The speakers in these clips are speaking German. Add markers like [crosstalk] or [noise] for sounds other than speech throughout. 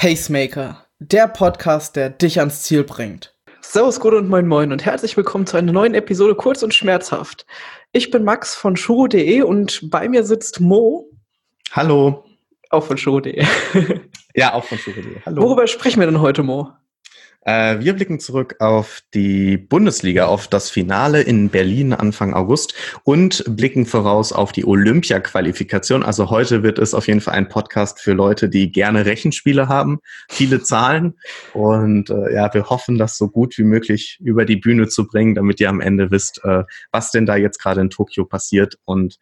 Pacemaker, der Podcast, der dich ans Ziel bringt. Servus, gut und moin moin und herzlich willkommen zu einer neuen Episode Kurz und Schmerzhaft. Ich bin Max von shuro.de und bei mir sitzt Mo. Hallo. Auch von shuro.de. [laughs] Ja, auch von shuro.de. Hallo. Worüber sprechen wir denn heute, Mo? Äh, wir blicken zurück auf die Bundesliga, auf das Finale in Berlin Anfang August und blicken voraus auf die Olympia-Qualifikation. Also heute wird es auf jeden Fall ein Podcast für Leute, die gerne Rechenspiele haben, viele Zahlen. Und äh, ja, wir hoffen, das so gut wie möglich über die Bühne zu bringen, damit ihr am Ende wisst, äh, was denn da jetzt gerade in Tokio passiert und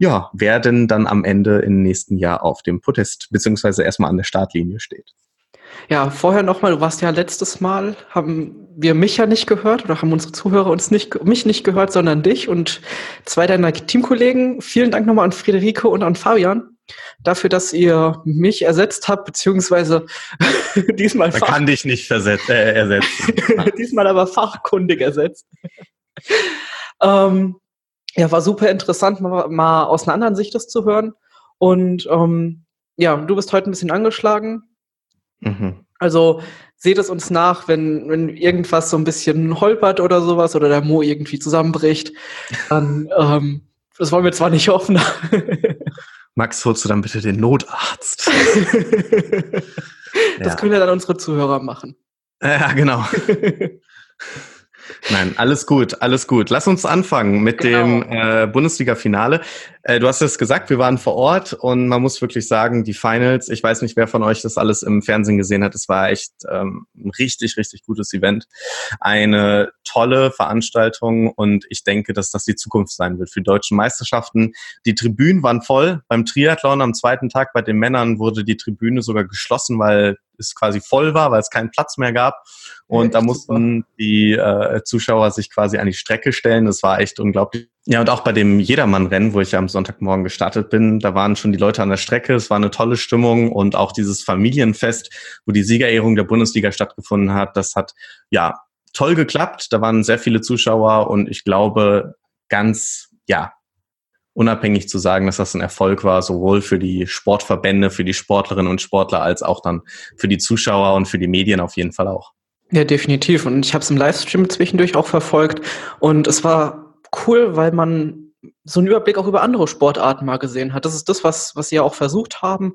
ja, wer denn dann am Ende im nächsten Jahr auf dem Podest beziehungsweise erstmal an der Startlinie steht. Ja, vorher nochmal, du warst ja letztes Mal, haben wir mich ja nicht gehört oder haben unsere Zuhörer uns nicht, mich nicht gehört, sondern dich und zwei deiner Teamkollegen. Vielen Dank nochmal an Friederike und an Fabian dafür, dass ihr mich ersetzt habt, beziehungsweise [laughs] diesmal Man kann dich nicht verset äh, ersetzen. [laughs] diesmal aber fachkundig ersetzt. ähm, ja, war super interessant, mal, mal, aus einer anderen Sicht das zu hören. Und ähm, ja, du bist heute ein bisschen angeschlagen. Mhm. Also seht es uns nach, wenn, wenn irgendwas so ein bisschen holpert oder sowas oder der Mo irgendwie zusammenbricht. Dann, [laughs] ähm, das wollen wir zwar nicht hoffen. [laughs] Max, holst du dann bitte den Notarzt? [laughs] das ja. können ja dann unsere Zuhörer machen. Ja, genau. Nein, alles gut, alles gut. Lass uns anfangen mit genau. dem äh, Bundesliga-Finale. Äh, du hast es gesagt, wir waren vor Ort und man muss wirklich sagen, die Finals, ich weiß nicht, wer von euch das alles im Fernsehen gesehen hat, es war echt ähm, ein richtig, richtig gutes Event. Eine tolle Veranstaltung und ich denke, dass das die Zukunft sein wird für die deutschen Meisterschaften. Die Tribünen waren voll. Beim Triathlon am zweiten Tag bei den Männern wurde die Tribüne sogar geschlossen, weil es quasi voll war, weil es keinen Platz mehr gab. Und ja, da mussten super. die äh, Zuschauer sich quasi an die Strecke stellen. Das war echt unglaublich. Ja, und auch bei dem Jedermann-Rennen, wo ich am Sonntagmorgen gestartet bin, da waren schon die Leute an der Strecke. Es war eine tolle Stimmung und auch dieses Familienfest, wo die Siegerehrung der Bundesliga stattgefunden hat, das hat ja toll geklappt. Da waren sehr viele Zuschauer und ich glaube, ganz, ja, unabhängig zu sagen, dass das ein Erfolg war, sowohl für die Sportverbände, für die Sportlerinnen und Sportler, als auch dann für die Zuschauer und für die Medien auf jeden Fall auch. Ja, definitiv. Und ich habe es im Livestream zwischendurch auch verfolgt. Und es war cool, weil man so einen Überblick auch über andere Sportarten mal gesehen hat. Das ist das, was, was sie ja auch versucht haben.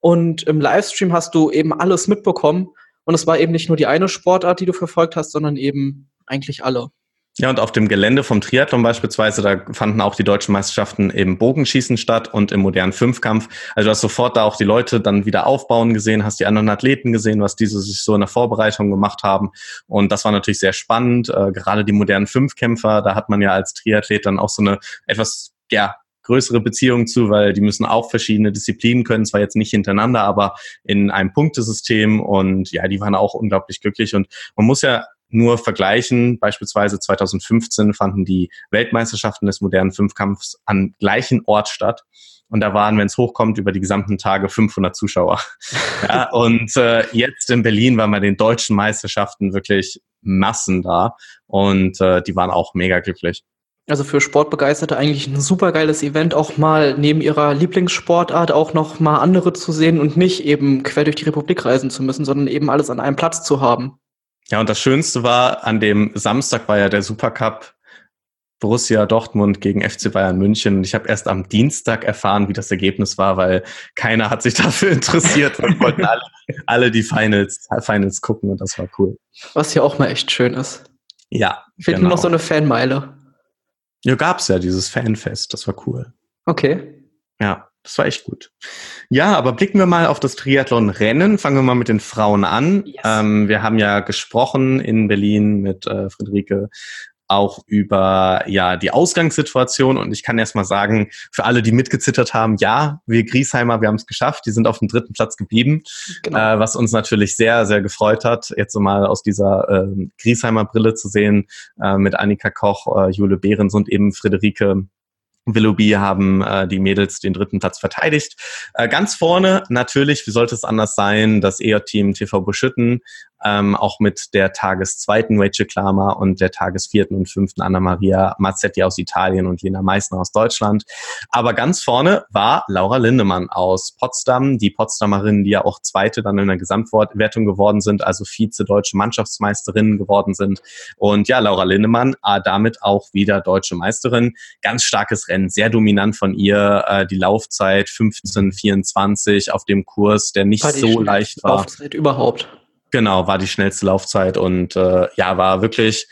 Und im Livestream hast du eben alles mitbekommen. Und es war eben nicht nur die eine Sportart, die du verfolgt hast, sondern eben eigentlich alle. Ja, und auf dem Gelände vom Triathlon beispielsweise, da fanden auch die deutschen Meisterschaften im Bogenschießen statt und im modernen Fünfkampf. Also du hast sofort da auch die Leute dann wieder aufbauen gesehen, hast die anderen Athleten gesehen, was diese sich so in der Vorbereitung gemacht haben. Und das war natürlich sehr spannend. Äh, gerade die modernen Fünfkämpfer, da hat man ja als Triathlet dann auch so eine etwas, ja, größere Beziehung zu, weil die müssen auch verschiedene Disziplinen können, zwar jetzt nicht hintereinander, aber in einem Punktesystem und ja, die waren auch unglaublich glücklich und man muss ja nur vergleichen. Beispielsweise 2015 fanden die Weltmeisterschaften des modernen Fünfkampfs an gleichen Ort statt. Und da waren, wenn es hochkommt, über die gesamten Tage 500 Zuschauer. [laughs] ja, und äh, jetzt in Berlin waren bei den deutschen Meisterschaften wirklich Massen da. Und äh, die waren auch mega glücklich. Also für Sportbegeisterte eigentlich ein super geiles Event, auch mal neben ihrer Lieblingssportart auch noch mal andere zu sehen und nicht eben quer durch die Republik reisen zu müssen, sondern eben alles an einem Platz zu haben. Ja, und das Schönste war, an dem Samstag war ja der Supercup Borussia Dortmund gegen FC Bayern München. Und ich habe erst am Dienstag erfahren, wie das Ergebnis war, weil keiner hat sich [laughs] dafür interessiert und wollten alle, alle die Finals, Finals gucken und das war cool. Was ja auch mal echt schön ist. Ja. Fehlt genau. nur noch so eine Fanmeile. Ja, gab's ja, dieses Fanfest, das war cool. Okay. Ja. Das war echt gut. Ja, aber blicken wir mal auf das Triathlon-Rennen. Fangen wir mal mit den Frauen an. Yes. Ähm, wir haben ja gesprochen in Berlin mit äh, Friederike auch über ja die Ausgangssituation und ich kann erst mal sagen, für alle, die mitgezittert haben, ja, wir Griesheimer, wir haben es geschafft, die sind auf dem dritten Platz geblieben, genau. äh, was uns natürlich sehr, sehr gefreut hat, jetzt so mal aus dieser äh, Griesheimer Brille zu sehen, äh, mit Annika Koch, äh, Jule Behrens und eben Friederike Willoughby haben äh, die Mädels den dritten Platz verteidigt. Äh, ganz vorne natürlich, wie sollte es anders sein, das EJ-Team TV Buschütten ähm, auch mit der Tageszweiten Rachel Klamer und der Tagesvierten und fünften Anna-Maria Mazzetti aus Italien und Jena Meissner aus Deutschland. Aber ganz vorne war Laura Lindemann aus Potsdam, die Potsdamerin, die ja auch Zweite dann in der Gesamtwertung geworden sind, also Vize-Deutsche Mannschaftsmeisterinnen geworden sind. Und ja, Laura Lindemann äh, damit auch wieder Deutsche Meisterin. Ganz starkes Rennen, sehr dominant von ihr. Äh, die Laufzeit 15:24 auf dem Kurs, der nicht so leicht war. Laufzeit überhaupt. Genau, war die schnellste Laufzeit und äh, ja, war wirklich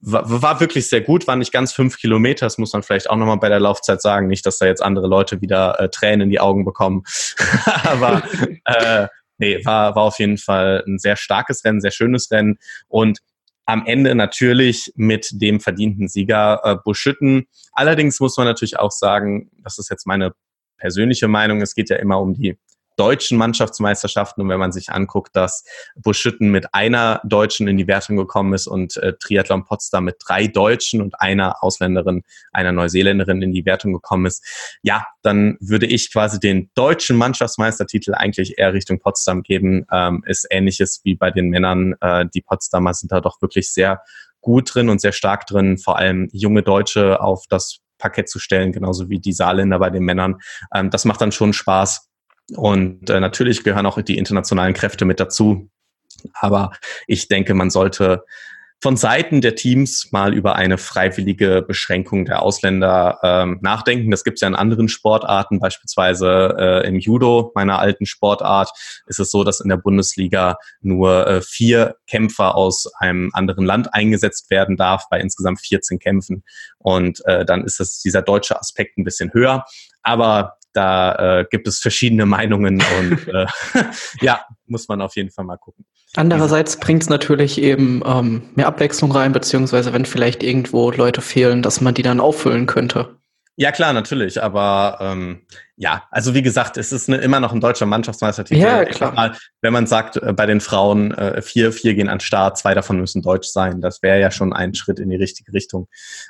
war, war wirklich sehr gut, war nicht ganz fünf Kilometer, das muss man vielleicht auch nochmal bei der Laufzeit sagen, nicht, dass da jetzt andere Leute wieder äh, Tränen in die Augen bekommen. [laughs] Aber äh, nee, war, war auf jeden Fall ein sehr starkes Rennen, sehr schönes Rennen und am Ende natürlich mit dem verdienten Sieger äh, Buschütten. Allerdings muss man natürlich auch sagen, das ist jetzt meine persönliche Meinung, es geht ja immer um die deutschen Mannschaftsmeisterschaften. Und wenn man sich anguckt, dass Buschütten mit einer Deutschen in die Wertung gekommen ist und äh, Triathlon Potsdam mit drei Deutschen und einer Ausländerin, einer Neuseeländerin in die Wertung gekommen ist, ja, dann würde ich quasi den deutschen Mannschaftsmeistertitel eigentlich eher Richtung Potsdam geben. Ähm, ist ähnliches wie bei den Männern. Äh, die Potsdamer sind da doch wirklich sehr gut drin und sehr stark drin, vor allem junge Deutsche auf das Parkett zu stellen, genauso wie die Saarländer bei den Männern. Ähm, das macht dann schon Spaß. Und äh, natürlich gehören auch die internationalen Kräfte mit dazu. Aber ich denke, man sollte von Seiten der Teams mal über eine freiwillige Beschränkung der Ausländer ähm, nachdenken. Das gibt es ja in anderen Sportarten, beispielsweise äh, im Judo, meiner alten Sportart, ist es so, dass in der Bundesliga nur äh, vier Kämpfer aus einem anderen Land eingesetzt werden darf, bei insgesamt 14 Kämpfen. Und äh, dann ist es dieser deutsche Aspekt ein bisschen höher. Aber da äh, gibt es verschiedene Meinungen und [laughs] äh, [laughs] ja, muss man auf jeden Fall mal gucken. Andererseits bringt es natürlich eben ähm, mehr Abwechslung rein, beziehungsweise wenn vielleicht irgendwo Leute fehlen, dass man die dann auffüllen könnte. Ja, klar, natürlich. Aber ähm, ja, also wie gesagt, es ist eine, immer noch ein deutscher Mannschaftsmeistertitel. Ja, klar. Mal, wenn man sagt, äh, bei den Frauen äh, vier, vier gehen an Start, zwei davon müssen deutsch sein, das wäre ja schon ein Schritt in die richtige Richtung.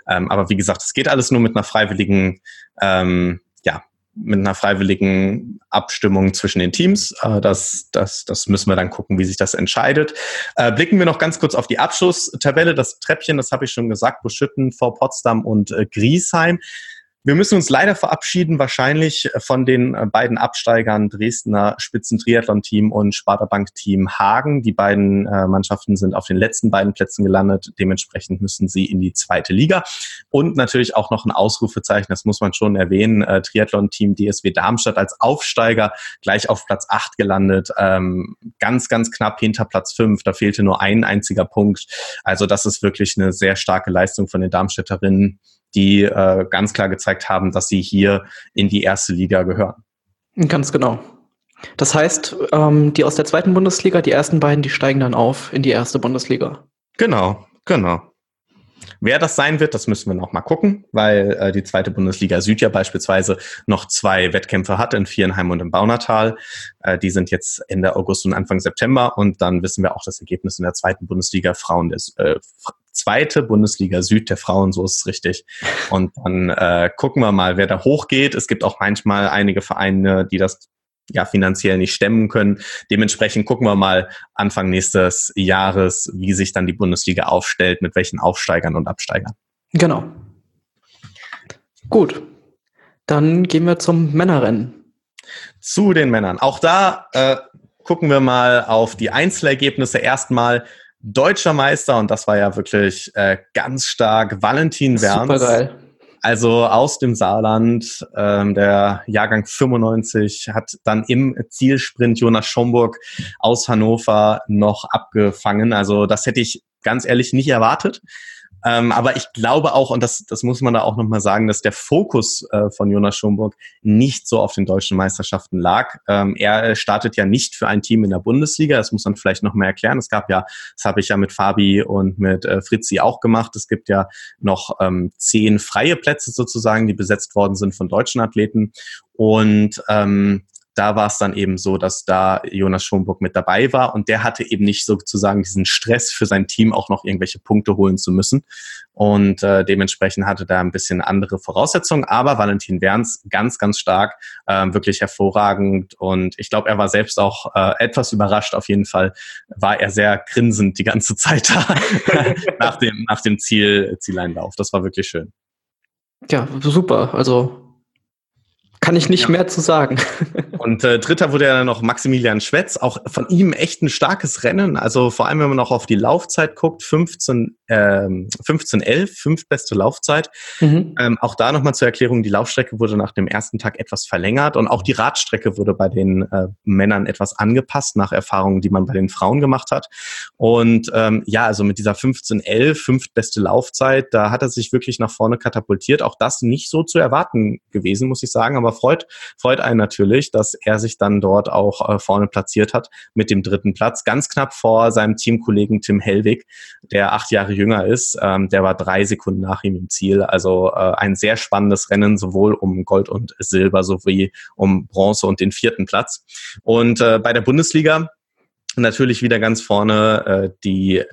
Ähm, aber wie gesagt, es geht alles nur mit einer freiwilligen ähm, mit einer freiwilligen Abstimmung zwischen den Teams. Äh, das, das, das müssen wir dann gucken, wie sich das entscheidet. Äh, blicken wir noch ganz kurz auf die Abschlusstabelle. Das Treppchen, das habe ich schon gesagt, Buschütten vor Potsdam und äh, Griesheim. Wir müssen uns leider verabschieden, wahrscheinlich von den äh, beiden Absteigern Dresdner Spitzentriathlon-Team und Sparta Bank-Team Hagen. Die beiden äh, Mannschaften sind auf den letzten beiden Plätzen gelandet. Dementsprechend müssen sie in die zweite Liga. Und natürlich auch noch ein Ausrufezeichen, das muss man schon erwähnen. Äh, Triathlon-Team DSW Darmstadt als Aufsteiger gleich auf Platz 8 gelandet. Ähm, ganz, ganz knapp hinter Platz 5. Da fehlte nur ein einziger Punkt. Also das ist wirklich eine sehr starke Leistung von den Darmstädterinnen die äh, ganz klar gezeigt haben, dass sie hier in die erste Liga gehören. Ganz genau. Das heißt, ähm, die aus der zweiten Bundesliga, die ersten beiden, die steigen dann auf in die erste Bundesliga. Genau, genau. Wer das sein wird, das müssen wir noch mal gucken, weil äh, die zweite Bundesliga Süd ja beispielsweise noch zwei Wettkämpfe hat in Vierenheim und im Baunatal. Äh, die sind jetzt Ende August und Anfang September und dann wissen wir auch das Ergebnis in der zweiten Bundesliga Frauen des äh, zweite Bundesliga Süd der Frauen, so ist es richtig. Und dann äh, gucken wir mal, wer da hochgeht. Es gibt auch manchmal einige Vereine, die das ja finanziell nicht stemmen können. Dementsprechend gucken wir mal Anfang nächstes Jahres, wie sich dann die Bundesliga aufstellt, mit welchen Aufsteigern und Absteigern. Genau. Gut. Dann gehen wir zum Männerrennen. Zu den Männern. Auch da äh, gucken wir mal auf die Einzelergebnisse. Erstmal deutscher Meister und das war ja wirklich äh, ganz stark Valentin Werns. Super geil. Also aus dem Saarland, ähm, der Jahrgang 95 hat dann im Zielsprint Jonas Schomburg aus Hannover noch abgefangen. Also das hätte ich ganz ehrlich nicht erwartet. Ähm, aber ich glaube auch, und das, das muss man da auch nochmal sagen, dass der Fokus äh, von Jonas Schomburg nicht so auf den deutschen Meisterschaften lag. Ähm, er startet ja nicht für ein Team in der Bundesliga, das muss man vielleicht nochmal erklären. Es gab ja, das habe ich ja mit Fabi und mit äh, Fritzi auch gemacht. Es gibt ja noch ähm, zehn freie Plätze sozusagen, die besetzt worden sind von deutschen Athleten. Und ähm, da war es dann eben so, dass da Jonas Schomburg mit dabei war und der hatte eben nicht sozusagen diesen Stress für sein Team auch noch irgendwelche Punkte holen zu müssen. Und äh, dementsprechend hatte da ein bisschen andere Voraussetzungen. Aber Valentin Werns ganz, ganz stark, äh, wirklich hervorragend. Und ich glaube, er war selbst auch äh, etwas überrascht. Auf jeden Fall war er sehr grinsend die ganze Zeit da [laughs] nach dem, nach dem Ziel, Zieleinlauf. Das war wirklich schön. Ja, super. Also kann ich nicht ja. mehr zu sagen. [laughs] Und äh, dritter wurde ja dann noch Maximilian Schwetz. Auch von ihm echt ein starkes Rennen. Also vor allem, wenn man noch auf die Laufzeit guckt, 15, ähm, 15 11, fünftbeste Laufzeit. Mhm. Ähm, auch da nochmal zur Erklärung, die Laufstrecke wurde nach dem ersten Tag etwas verlängert und auch die Radstrecke wurde bei den äh, Männern etwas angepasst nach Erfahrungen, die man bei den Frauen gemacht hat. Und ähm, ja, also mit dieser 15 11, fünftbeste Laufzeit, da hat er sich wirklich nach vorne katapultiert. Auch das nicht so zu erwarten gewesen, muss ich sagen. Aber aber freut, freut einen natürlich, dass er sich dann dort auch äh, vorne platziert hat mit dem dritten Platz. Ganz knapp vor seinem Teamkollegen Tim Hellwig, der acht Jahre jünger ist. Ähm, der war drei Sekunden nach ihm im Ziel. Also äh, ein sehr spannendes Rennen, sowohl um Gold und Silber sowie um Bronze und den vierten Platz. Und äh, bei der Bundesliga natürlich wieder ganz vorne äh, die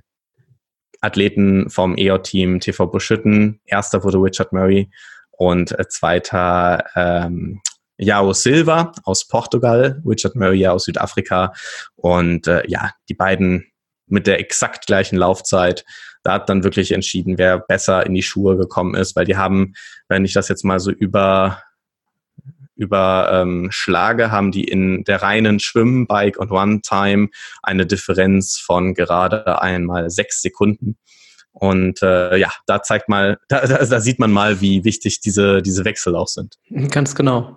Athleten vom EO-Team TV Buschütten. Erster wurde Richard Murray und äh, zweiter ähm, Jao Silva aus Portugal, Richard Murray aus Südafrika und äh, ja, die beiden mit der exakt gleichen Laufzeit. Da hat dann wirklich entschieden, wer besser in die Schuhe gekommen ist, weil die haben, wenn ich das jetzt mal so über über ähm, Schlage haben die in der reinen Schwimmen, Bike und One-Time eine Differenz von gerade einmal sechs Sekunden. Und äh, ja, da zeigt mal, da, da, da sieht man mal, wie wichtig diese, diese Wechsel auch sind. Ganz genau.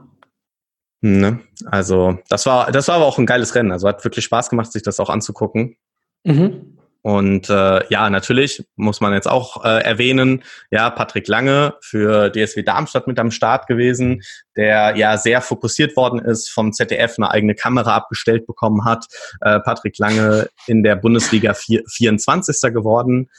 Ne? Also, das war, das war aber auch ein geiles Rennen. Also hat wirklich Spaß gemacht, sich das auch anzugucken. Mhm. Und äh, ja, natürlich muss man jetzt auch äh, erwähnen, ja, Patrick Lange für DSW Darmstadt mit am Start gewesen, der ja sehr fokussiert worden ist, vom ZDF eine eigene Kamera abgestellt bekommen hat. Äh, Patrick Lange in der Bundesliga 4, 24. geworden.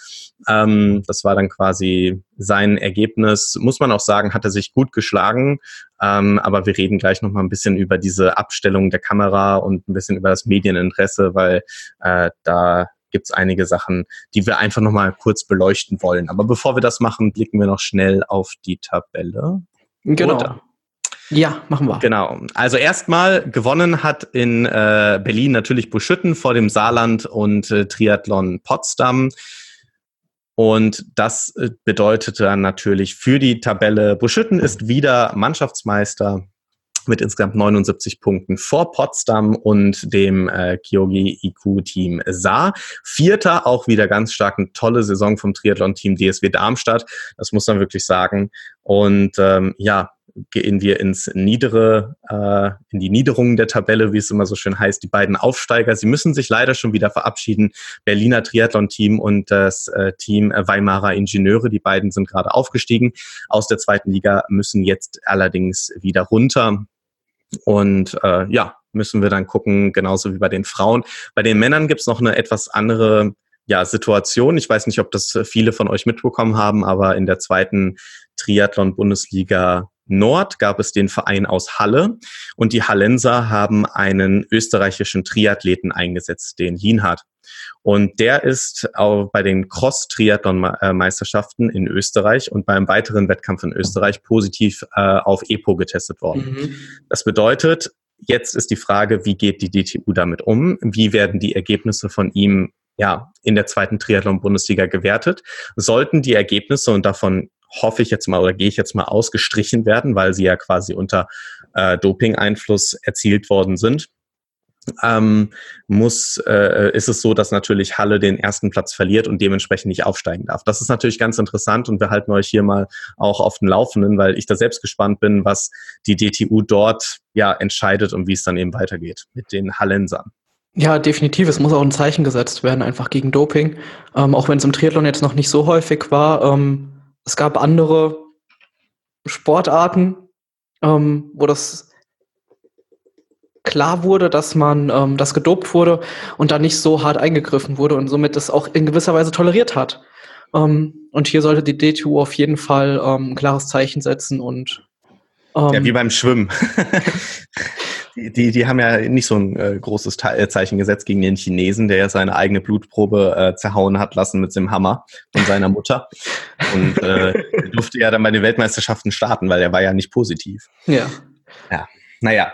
Ähm, das war dann quasi sein Ergebnis. Muss man auch sagen, hat er sich gut geschlagen. Ähm, aber wir reden gleich noch mal ein bisschen über diese Abstellung der Kamera und ein bisschen über das Medieninteresse, weil äh, da gibt es einige Sachen, die wir einfach noch mal kurz beleuchten wollen. Aber bevor wir das machen, blicken wir noch schnell auf die Tabelle. Genau. Oder? Ja, machen wir. Genau. Also erstmal gewonnen hat in äh, Berlin natürlich Buschütten vor dem Saarland und äh, Triathlon Potsdam. Und das äh, bedeutete dann natürlich für die Tabelle, Buschütten ist wieder Mannschaftsmeister mit insgesamt 79 Punkten vor Potsdam und dem äh, Kyogi IQ-Team Saar. Vierter, auch wieder ganz stark eine tolle Saison vom Triathlon-Team DSW Darmstadt. Das muss man wirklich sagen. Und ähm, ja, gehen wir ins niedere, äh, in die Niederungen der Tabelle, wie es immer so schön heißt, die beiden Aufsteiger. Sie müssen sich leider schon wieder verabschieden. Berliner Triathlon-Team und das äh, Team Weimarer Ingenieure, die beiden sind gerade aufgestiegen aus der zweiten Liga, müssen jetzt allerdings wieder runter. Und äh, ja, müssen wir dann gucken, genauso wie bei den Frauen. Bei den Männern gibt's noch eine etwas andere ja, Situation. Ich weiß nicht, ob das viele von euch mitbekommen haben, aber in der zweiten Triathlon-Bundesliga Nord gab es den Verein aus Halle und die Hallenser haben einen österreichischen Triathleten eingesetzt, den Lienhardt. Und der ist auch bei den Cross-Triathlon-Meisterschaften in Österreich und beim weiteren Wettkampf in Österreich positiv äh, auf EPO getestet worden. Mhm. Das bedeutet, jetzt ist die Frage, wie geht die DTU damit um? Wie werden die Ergebnisse von ihm ja, in der zweiten Triathlon-Bundesliga gewertet? Sollten die Ergebnisse, und davon hoffe ich jetzt mal oder gehe ich jetzt mal ausgestrichen werden, weil sie ja quasi unter äh, Doping-Einfluss erzielt worden sind, ähm, muss, äh, ist es so, dass natürlich Halle den ersten Platz verliert und dementsprechend nicht aufsteigen darf. Das ist natürlich ganz interessant und wir halten euch hier mal auch auf den Laufenden, weil ich da selbst gespannt bin, was die DTU dort ja entscheidet und wie es dann eben weitergeht mit den Hallensern. Ja, definitiv. Es muss auch ein Zeichen gesetzt werden, einfach gegen Doping. Ähm, auch wenn es im Triathlon jetzt noch nicht so häufig war. Ähm, es gab andere Sportarten, ähm, wo das klar wurde, dass man ähm, das gedopt wurde und da nicht so hart eingegriffen wurde und somit das auch in gewisser Weise toleriert hat. Ähm, und hier sollte die DTU auf jeden Fall ähm, ein klares Zeichen setzen und ähm, ja, wie beim Schwimmen. [laughs] Die, die, haben ja nicht so ein äh, großes Te äh, Zeichen gesetzt gegen den Chinesen, der ja seine eigene Blutprobe äh, zerhauen hat lassen mit dem Hammer von seiner Mutter. Und äh, [laughs] durfte ja dann bei den Weltmeisterschaften starten, weil er war ja nicht positiv. Ja. Ja, naja,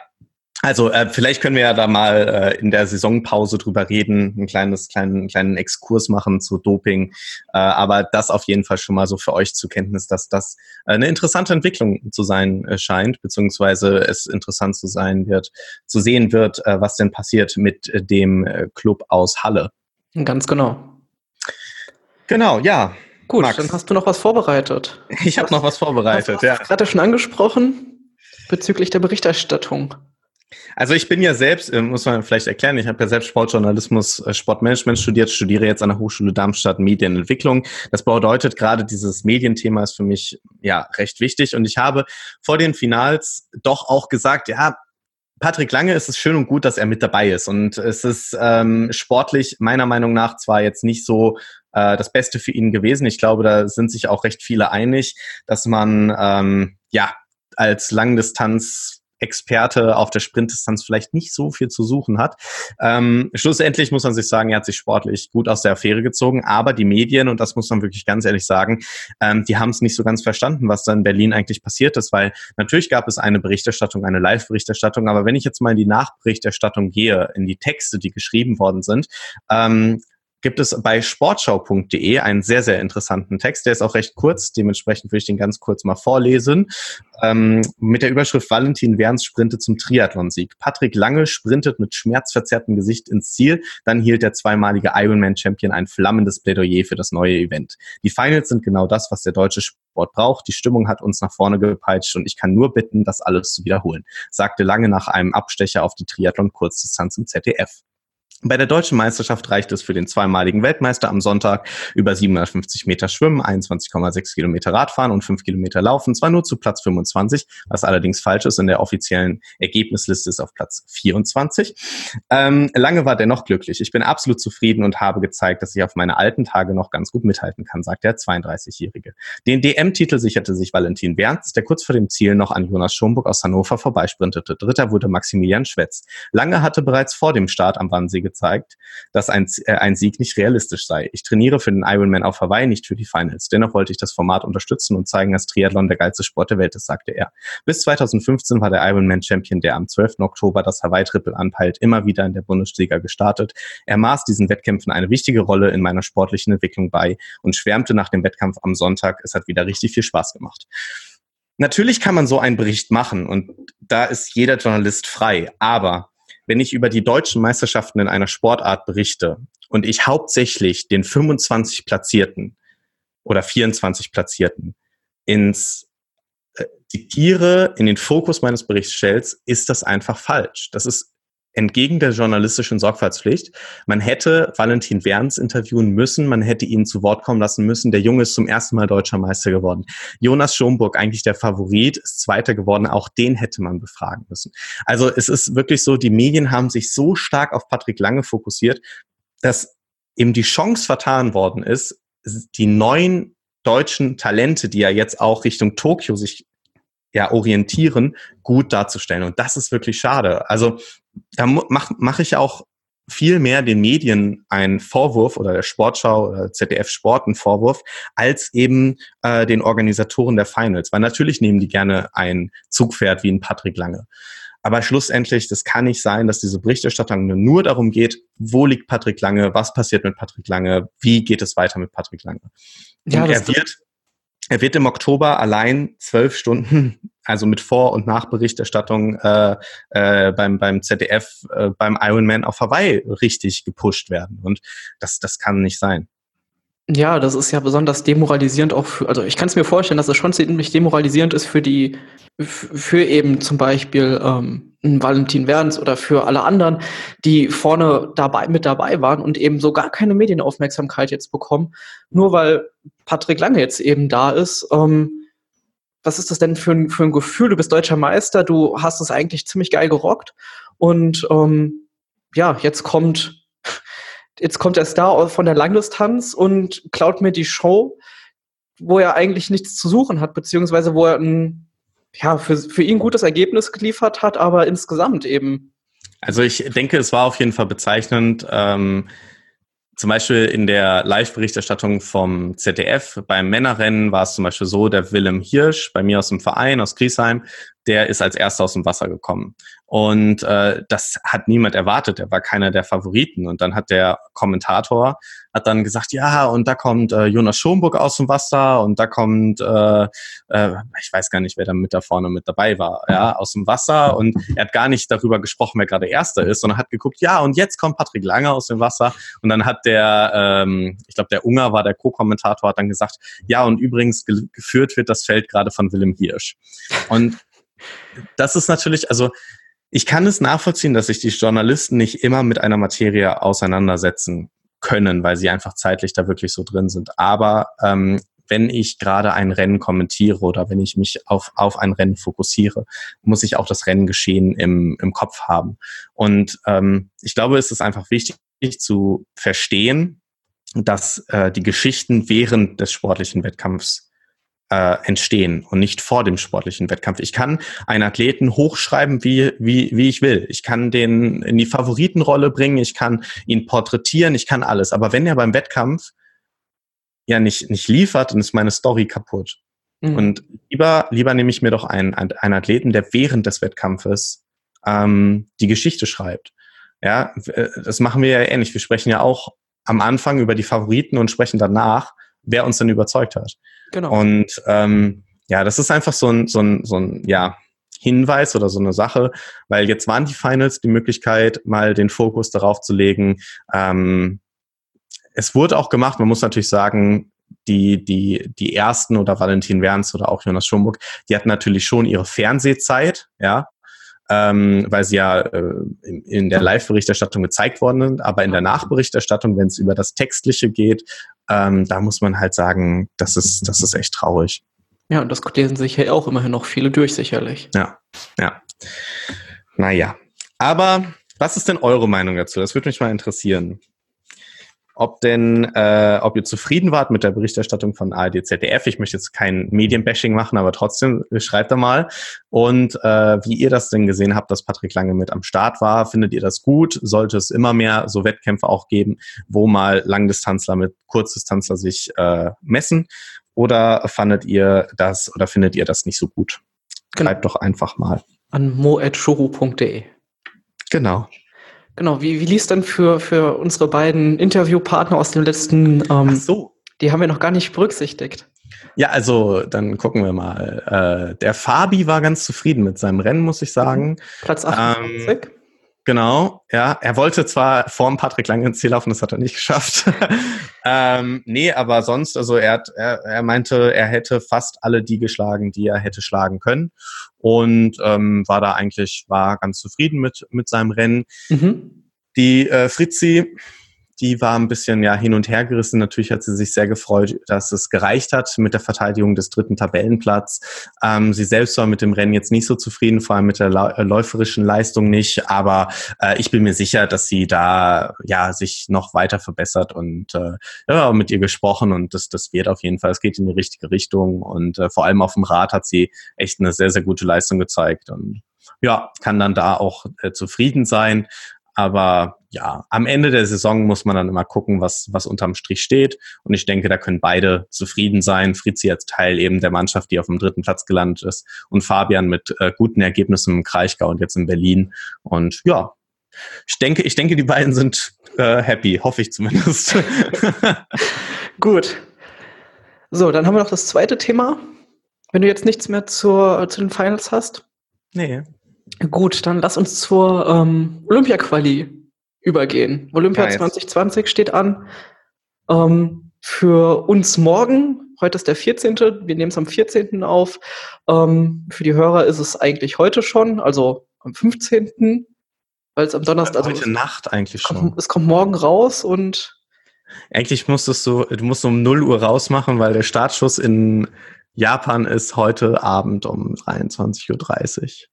also äh, vielleicht können wir ja da mal äh, in der Saisonpause drüber reden, ein kleines, kleinen, kleinen Exkurs machen zu Doping. Äh, aber das auf jeden Fall schon mal so für euch zur Kenntnis, dass das äh, eine interessante Entwicklung zu sein äh, scheint, beziehungsweise es interessant zu sein wird, zu sehen wird, äh, was denn passiert mit äh, dem äh, Club aus Halle. Ganz genau. Genau, ja. Gut, Max. dann hast du noch was vorbereitet. Ich habe noch was vorbereitet, ja. Gerade schon angesprochen bezüglich der Berichterstattung. Also ich bin ja selbst, äh, muss man vielleicht erklären, ich habe ja selbst Sportjournalismus, äh, Sportmanagement studiert, studiere jetzt an der Hochschule Darmstadt Medienentwicklung. Das bedeutet, gerade dieses Medienthema ist für mich ja recht wichtig. Und ich habe vor den Finals doch auch gesagt, ja, Patrick Lange ist es schön und gut, dass er mit dabei ist. Und es ist ähm, sportlich meiner Meinung nach zwar jetzt nicht so äh, das Beste für ihn gewesen. Ich glaube, da sind sich auch recht viele einig, dass man ähm, ja als Langdistanz Experte auf der Sprintdistanz vielleicht nicht so viel zu suchen hat. Ähm, schlussendlich muss man sich sagen, er hat sich sportlich gut aus der Affäre gezogen, aber die Medien, und das muss man wirklich ganz ehrlich sagen, ähm, die haben es nicht so ganz verstanden, was da in Berlin eigentlich passiert ist, weil natürlich gab es eine Berichterstattung, eine Live-Berichterstattung, aber wenn ich jetzt mal in die Nachberichterstattung gehe, in die Texte, die geschrieben worden sind, ähm, gibt es bei sportschau.de einen sehr, sehr interessanten Text. Der ist auch recht kurz, dementsprechend will ich den ganz kurz mal vorlesen. Ähm, mit der Überschrift Valentin Werns sprintet zum Triathlonsieg. Patrick Lange sprintet mit schmerzverzerrtem Gesicht ins Ziel. Dann hielt der zweimalige Ironman-Champion ein flammendes Plädoyer für das neue Event. Die Finals sind genau das, was der deutsche Sport braucht. Die Stimmung hat uns nach vorne gepeitscht und ich kann nur bitten, das alles zu wiederholen, sagte Lange nach einem Abstecher auf die Triathlon-Kurzdistanz im ZDF. Bei der deutschen Meisterschaft reicht es für den zweimaligen Weltmeister am Sonntag über 750 Meter Schwimmen, 21,6 Kilometer Radfahren und 5 Kilometer Laufen, zwar nur zu Platz 25, was allerdings falsch ist, in der offiziellen Ergebnisliste ist auf Platz 24. Ähm, lange war dennoch glücklich. Ich bin absolut zufrieden und habe gezeigt, dass ich auf meine alten Tage noch ganz gut mithalten kann, sagt der 32-Jährige. Den DM-Titel sicherte sich Valentin Wernz, der kurz vor dem Ziel noch an Jonas Schomburg aus Hannover vorbeisprintete. Dritter wurde Maximilian Schwetz. Lange hatte bereits vor dem Start am Wannsee gezeigt, dass ein, äh, ein Sieg nicht realistisch sei. Ich trainiere für den Ironman auf Hawaii, nicht für die Finals. Dennoch wollte ich das Format unterstützen und zeigen, dass Triathlon der geilste Sport der Welt ist, sagte er. Bis 2015 war der Ironman Champion, der am 12. Oktober das Hawaii-Triple anpeilt, immer wieder in der Bundesliga gestartet. Er maß diesen Wettkämpfen eine wichtige Rolle in meiner sportlichen Entwicklung bei und schwärmte nach dem Wettkampf am Sonntag. Es hat wieder richtig viel Spaß gemacht. Natürlich kann man so einen Bericht machen und da ist jeder Journalist frei. Aber wenn ich über die deutschen Meisterschaften in einer Sportart berichte und ich hauptsächlich den 25 Platzierten oder 24 Platzierten ins äh, Tiere in den Fokus meines Berichts stellst, ist das einfach falsch. Das ist entgegen der journalistischen Sorgfaltspflicht. Man hätte Valentin Werns interviewen müssen, man hätte ihn zu Wort kommen lassen müssen. Der Junge ist zum ersten Mal deutscher Meister geworden. Jonas Schomburg, eigentlich der Favorit, ist Zweiter geworden. Auch den hätte man befragen müssen. Also es ist wirklich so, die Medien haben sich so stark auf Patrick Lange fokussiert, dass eben die Chance vertan worden ist, die neuen deutschen Talente, die ja jetzt auch Richtung Tokio sich ja, orientieren, gut darzustellen. Und das ist wirklich schade. Also da mache mach ich auch viel mehr den Medien einen Vorwurf oder der Sportschau oder ZDF Sport einen Vorwurf, als eben äh, den Organisatoren der Finals. Weil natürlich nehmen die gerne ein Zugpferd wie ein Patrick Lange. Aber schlussendlich, das kann nicht sein, dass diese Berichterstattung nur darum geht, wo liegt Patrick Lange, was passiert mit Patrick Lange, wie geht es weiter mit Patrick Lange. Ja, er wird er wird im Oktober allein zwölf Stunden, also mit Vor- und Nachberichterstattung äh, äh, beim, beim ZDF, äh, beim Ironman auf Hawaii richtig gepusht werden. Und das, das kann nicht sein. Ja, das ist ja besonders demoralisierend auch für, also ich kann es mir vorstellen, dass es schon ziemlich demoralisierend ist für die, für eben zum Beispiel ähm, Valentin Werns oder für alle anderen, die vorne dabei, mit dabei waren und eben so gar keine Medienaufmerksamkeit jetzt bekommen, nur weil Patrick Lange jetzt eben da ist. Ähm, was ist das denn für ein, für ein Gefühl? Du bist deutscher Meister, du hast es eigentlich ziemlich geil gerockt und ähm, ja, jetzt kommt jetzt kommt der Star von der Langdistanz und klaut mir die Show, wo er eigentlich nichts zu suchen hat, beziehungsweise wo er ein, ja, für, für ihn gutes Ergebnis geliefert hat, aber insgesamt eben. Also ich denke, es war auf jeden Fall bezeichnend. Ähm, zum Beispiel in der Live-Berichterstattung vom ZDF beim Männerrennen war es zum Beispiel so, der Willem Hirsch, bei mir aus dem Verein, aus Griesheim, der ist als erster aus dem Wasser gekommen. Und äh, das hat niemand erwartet. Er war keiner der Favoriten. Und dann hat der Kommentator hat dann gesagt, ja, und da kommt äh, Jonas Schomburg aus dem Wasser und da kommt, äh, äh, ich weiß gar nicht, wer da mit da vorne mit dabei war, ja, aus dem Wasser. Und er hat gar nicht darüber gesprochen, wer gerade Erster ist, sondern hat geguckt, ja, und jetzt kommt Patrick Lange aus dem Wasser. Und dann hat der, ähm, ich glaube, der Unger war der Co-Kommentator, hat dann gesagt, ja, und übrigens ge geführt wird das Feld gerade von Willem Hirsch. Und das ist natürlich, also ich kann es nachvollziehen, dass sich die Journalisten nicht immer mit einer Materie auseinandersetzen können, weil sie einfach zeitlich da wirklich so drin sind. Aber ähm, wenn ich gerade ein Rennen kommentiere oder wenn ich mich auf, auf ein Rennen fokussiere, muss ich auch das Renngeschehen im, im Kopf haben. Und ähm, ich glaube, es ist einfach wichtig zu verstehen, dass äh, die Geschichten während des sportlichen Wettkampfs äh, entstehen und nicht vor dem sportlichen Wettkampf. Ich kann einen Athleten hochschreiben, wie, wie, wie ich will. Ich kann den in die Favoritenrolle bringen, ich kann ihn porträtieren, ich kann alles. Aber wenn er beim Wettkampf ja nicht, nicht liefert, dann ist meine Story kaputt. Mhm. Und lieber, lieber nehme ich mir doch einen, einen Athleten, der während des Wettkampfes ähm, die Geschichte schreibt. Ja, äh, das machen wir ja ähnlich. Wir sprechen ja auch am Anfang über die Favoriten und sprechen danach, wer uns denn überzeugt hat. Genau. Und ähm, ja, das ist einfach so ein, so ein, so ein ja, Hinweis oder so eine Sache, weil jetzt waren die Finals die Möglichkeit, mal den Fokus darauf zu legen. Ähm, es wurde auch gemacht, man muss natürlich sagen, die, die, die ersten oder Valentin Werns oder auch Jonas Schomburg, die hatten natürlich schon ihre Fernsehzeit, ja, ähm, weil sie ja äh, in, in der Live-Berichterstattung gezeigt worden sind, aber in der Nachberichterstattung, wenn es über das Textliche geht, ähm, da muss man halt sagen, das ist, das ist echt traurig. Ja, und das lesen sich ja auch immerhin noch viele durch, sicherlich. Ja, ja. Naja. Aber was ist denn eure Meinung dazu? Das würde mich mal interessieren ob denn, äh, ob ihr zufrieden wart mit der Berichterstattung von ARD, ZDF. Ich möchte jetzt kein Medienbashing machen, aber trotzdem schreibt da mal. Und äh, wie ihr das denn gesehen habt, dass Patrick Lange mit am Start war. Findet ihr das gut? Sollte es immer mehr so Wettkämpfe auch geben, wo mal Langdistanzler mit Kurzdistanzler sich äh, messen? Oder fandet ihr das oder findet ihr das nicht so gut? Genau. Schreibt doch einfach mal. An mo.shuru.de. Genau. Genau, wie, wie lief denn für, für unsere beiden Interviewpartner aus dem letzten, ähm, Ach so. die haben wir noch gar nicht berücksichtigt. Ja, also dann gucken wir mal. Äh, der Fabi war ganz zufrieden mit seinem Rennen, muss ich sagen. Platz 28. Ähm, Genau, ja. Er wollte zwar vorm Patrick Lange ins Ziel laufen, das hat er nicht geschafft. [laughs] ähm, nee, aber sonst, also er, hat, er, er meinte, er hätte fast alle die geschlagen, die er hätte schlagen können. Und ähm, war da eigentlich, war ganz zufrieden mit, mit seinem Rennen. Mhm. Die äh, Fritzi, die war ein bisschen ja hin und her gerissen. Natürlich hat sie sich sehr gefreut, dass es gereicht hat mit der Verteidigung des dritten Tabellenplatz. Ähm, sie selbst war mit dem Rennen jetzt nicht so zufrieden, vor allem mit der äh, läuferischen Leistung nicht. Aber äh, ich bin mir sicher, dass sie da ja sich noch weiter verbessert und äh, ja, mit ihr gesprochen und das, das wird auf jeden Fall. Es geht in die richtige Richtung und äh, vor allem auf dem Rad hat sie echt eine sehr, sehr gute Leistung gezeigt und ja, kann dann da auch äh, zufrieden sein. Aber ja, am Ende der Saison muss man dann immer gucken, was, was unterm Strich steht. Und ich denke, da können beide zufrieden sein. Fritzi als Teil eben der Mannschaft, die auf dem dritten Platz gelandet ist. Und Fabian mit äh, guten Ergebnissen im Kraichgau und jetzt in Berlin. Und ja, ich denke, ich denke, die beiden sind äh, happy, hoffe ich zumindest. [laughs] Gut. So, dann haben wir noch das zweite Thema. Wenn du jetzt nichts mehr zur, zu den Finals hast. Nee. Gut, dann lass uns zur ähm, Olympia-Quali übergehen. Olympia nice. 2020 steht an. Ähm, für uns morgen, heute ist der 14., wir nehmen es am 14. auf. Ähm, für die Hörer ist es eigentlich heute schon, also am 15., weil es am Donnerstag... Also heute Nacht eigentlich schon. Kommt, es kommt morgen raus und... Eigentlich musstest du, du musst um 0 Uhr rausmachen, weil der Startschuss in Japan ist heute Abend um 23.30 Uhr.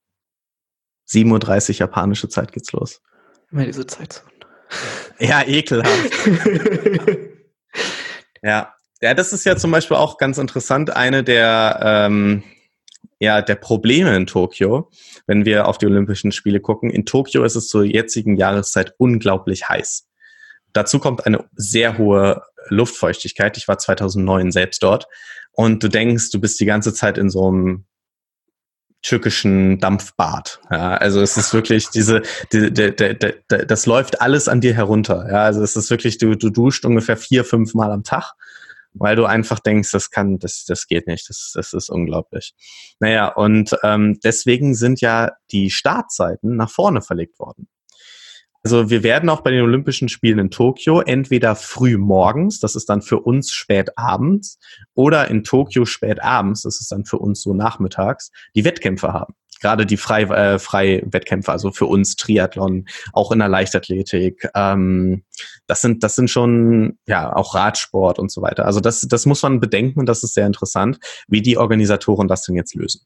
7.30 Uhr japanische Zeit geht's los. Immer diese Zeitzone. Ja, ekelhaft. [laughs] ja. Ja, das ist ja zum Beispiel auch ganz interessant. Eine der, ähm, ja der Probleme in Tokio, wenn wir auf die Olympischen Spiele gucken. In Tokio ist es zur jetzigen Jahreszeit unglaublich heiß. Dazu kommt eine sehr hohe Luftfeuchtigkeit. Ich war 2009 selbst dort und du denkst, du bist die ganze Zeit in so einem türkischen Dampfbad. Ja, also es ist wirklich diese, die, die, die, das läuft alles an dir herunter. Ja, also es ist wirklich, du, du duscht ungefähr vier, fünf Mal am Tag, weil du einfach denkst, das kann, das, das geht nicht, das, das ist unglaublich. Naja, und ähm, deswegen sind ja die Startzeiten nach vorne verlegt worden. Also wir werden auch bei den Olympischen Spielen in Tokio entweder früh morgens, das ist dann für uns spät abends, oder in Tokio spät abends, das ist dann für uns so nachmittags, die Wettkämpfe haben. Gerade die frei, äh, frei Wettkämpfe, also für uns Triathlon, auch in der Leichtathletik. Ähm, das sind das sind schon ja auch Radsport und so weiter. Also das das muss man bedenken und das ist sehr interessant, wie die Organisatoren das denn jetzt lösen.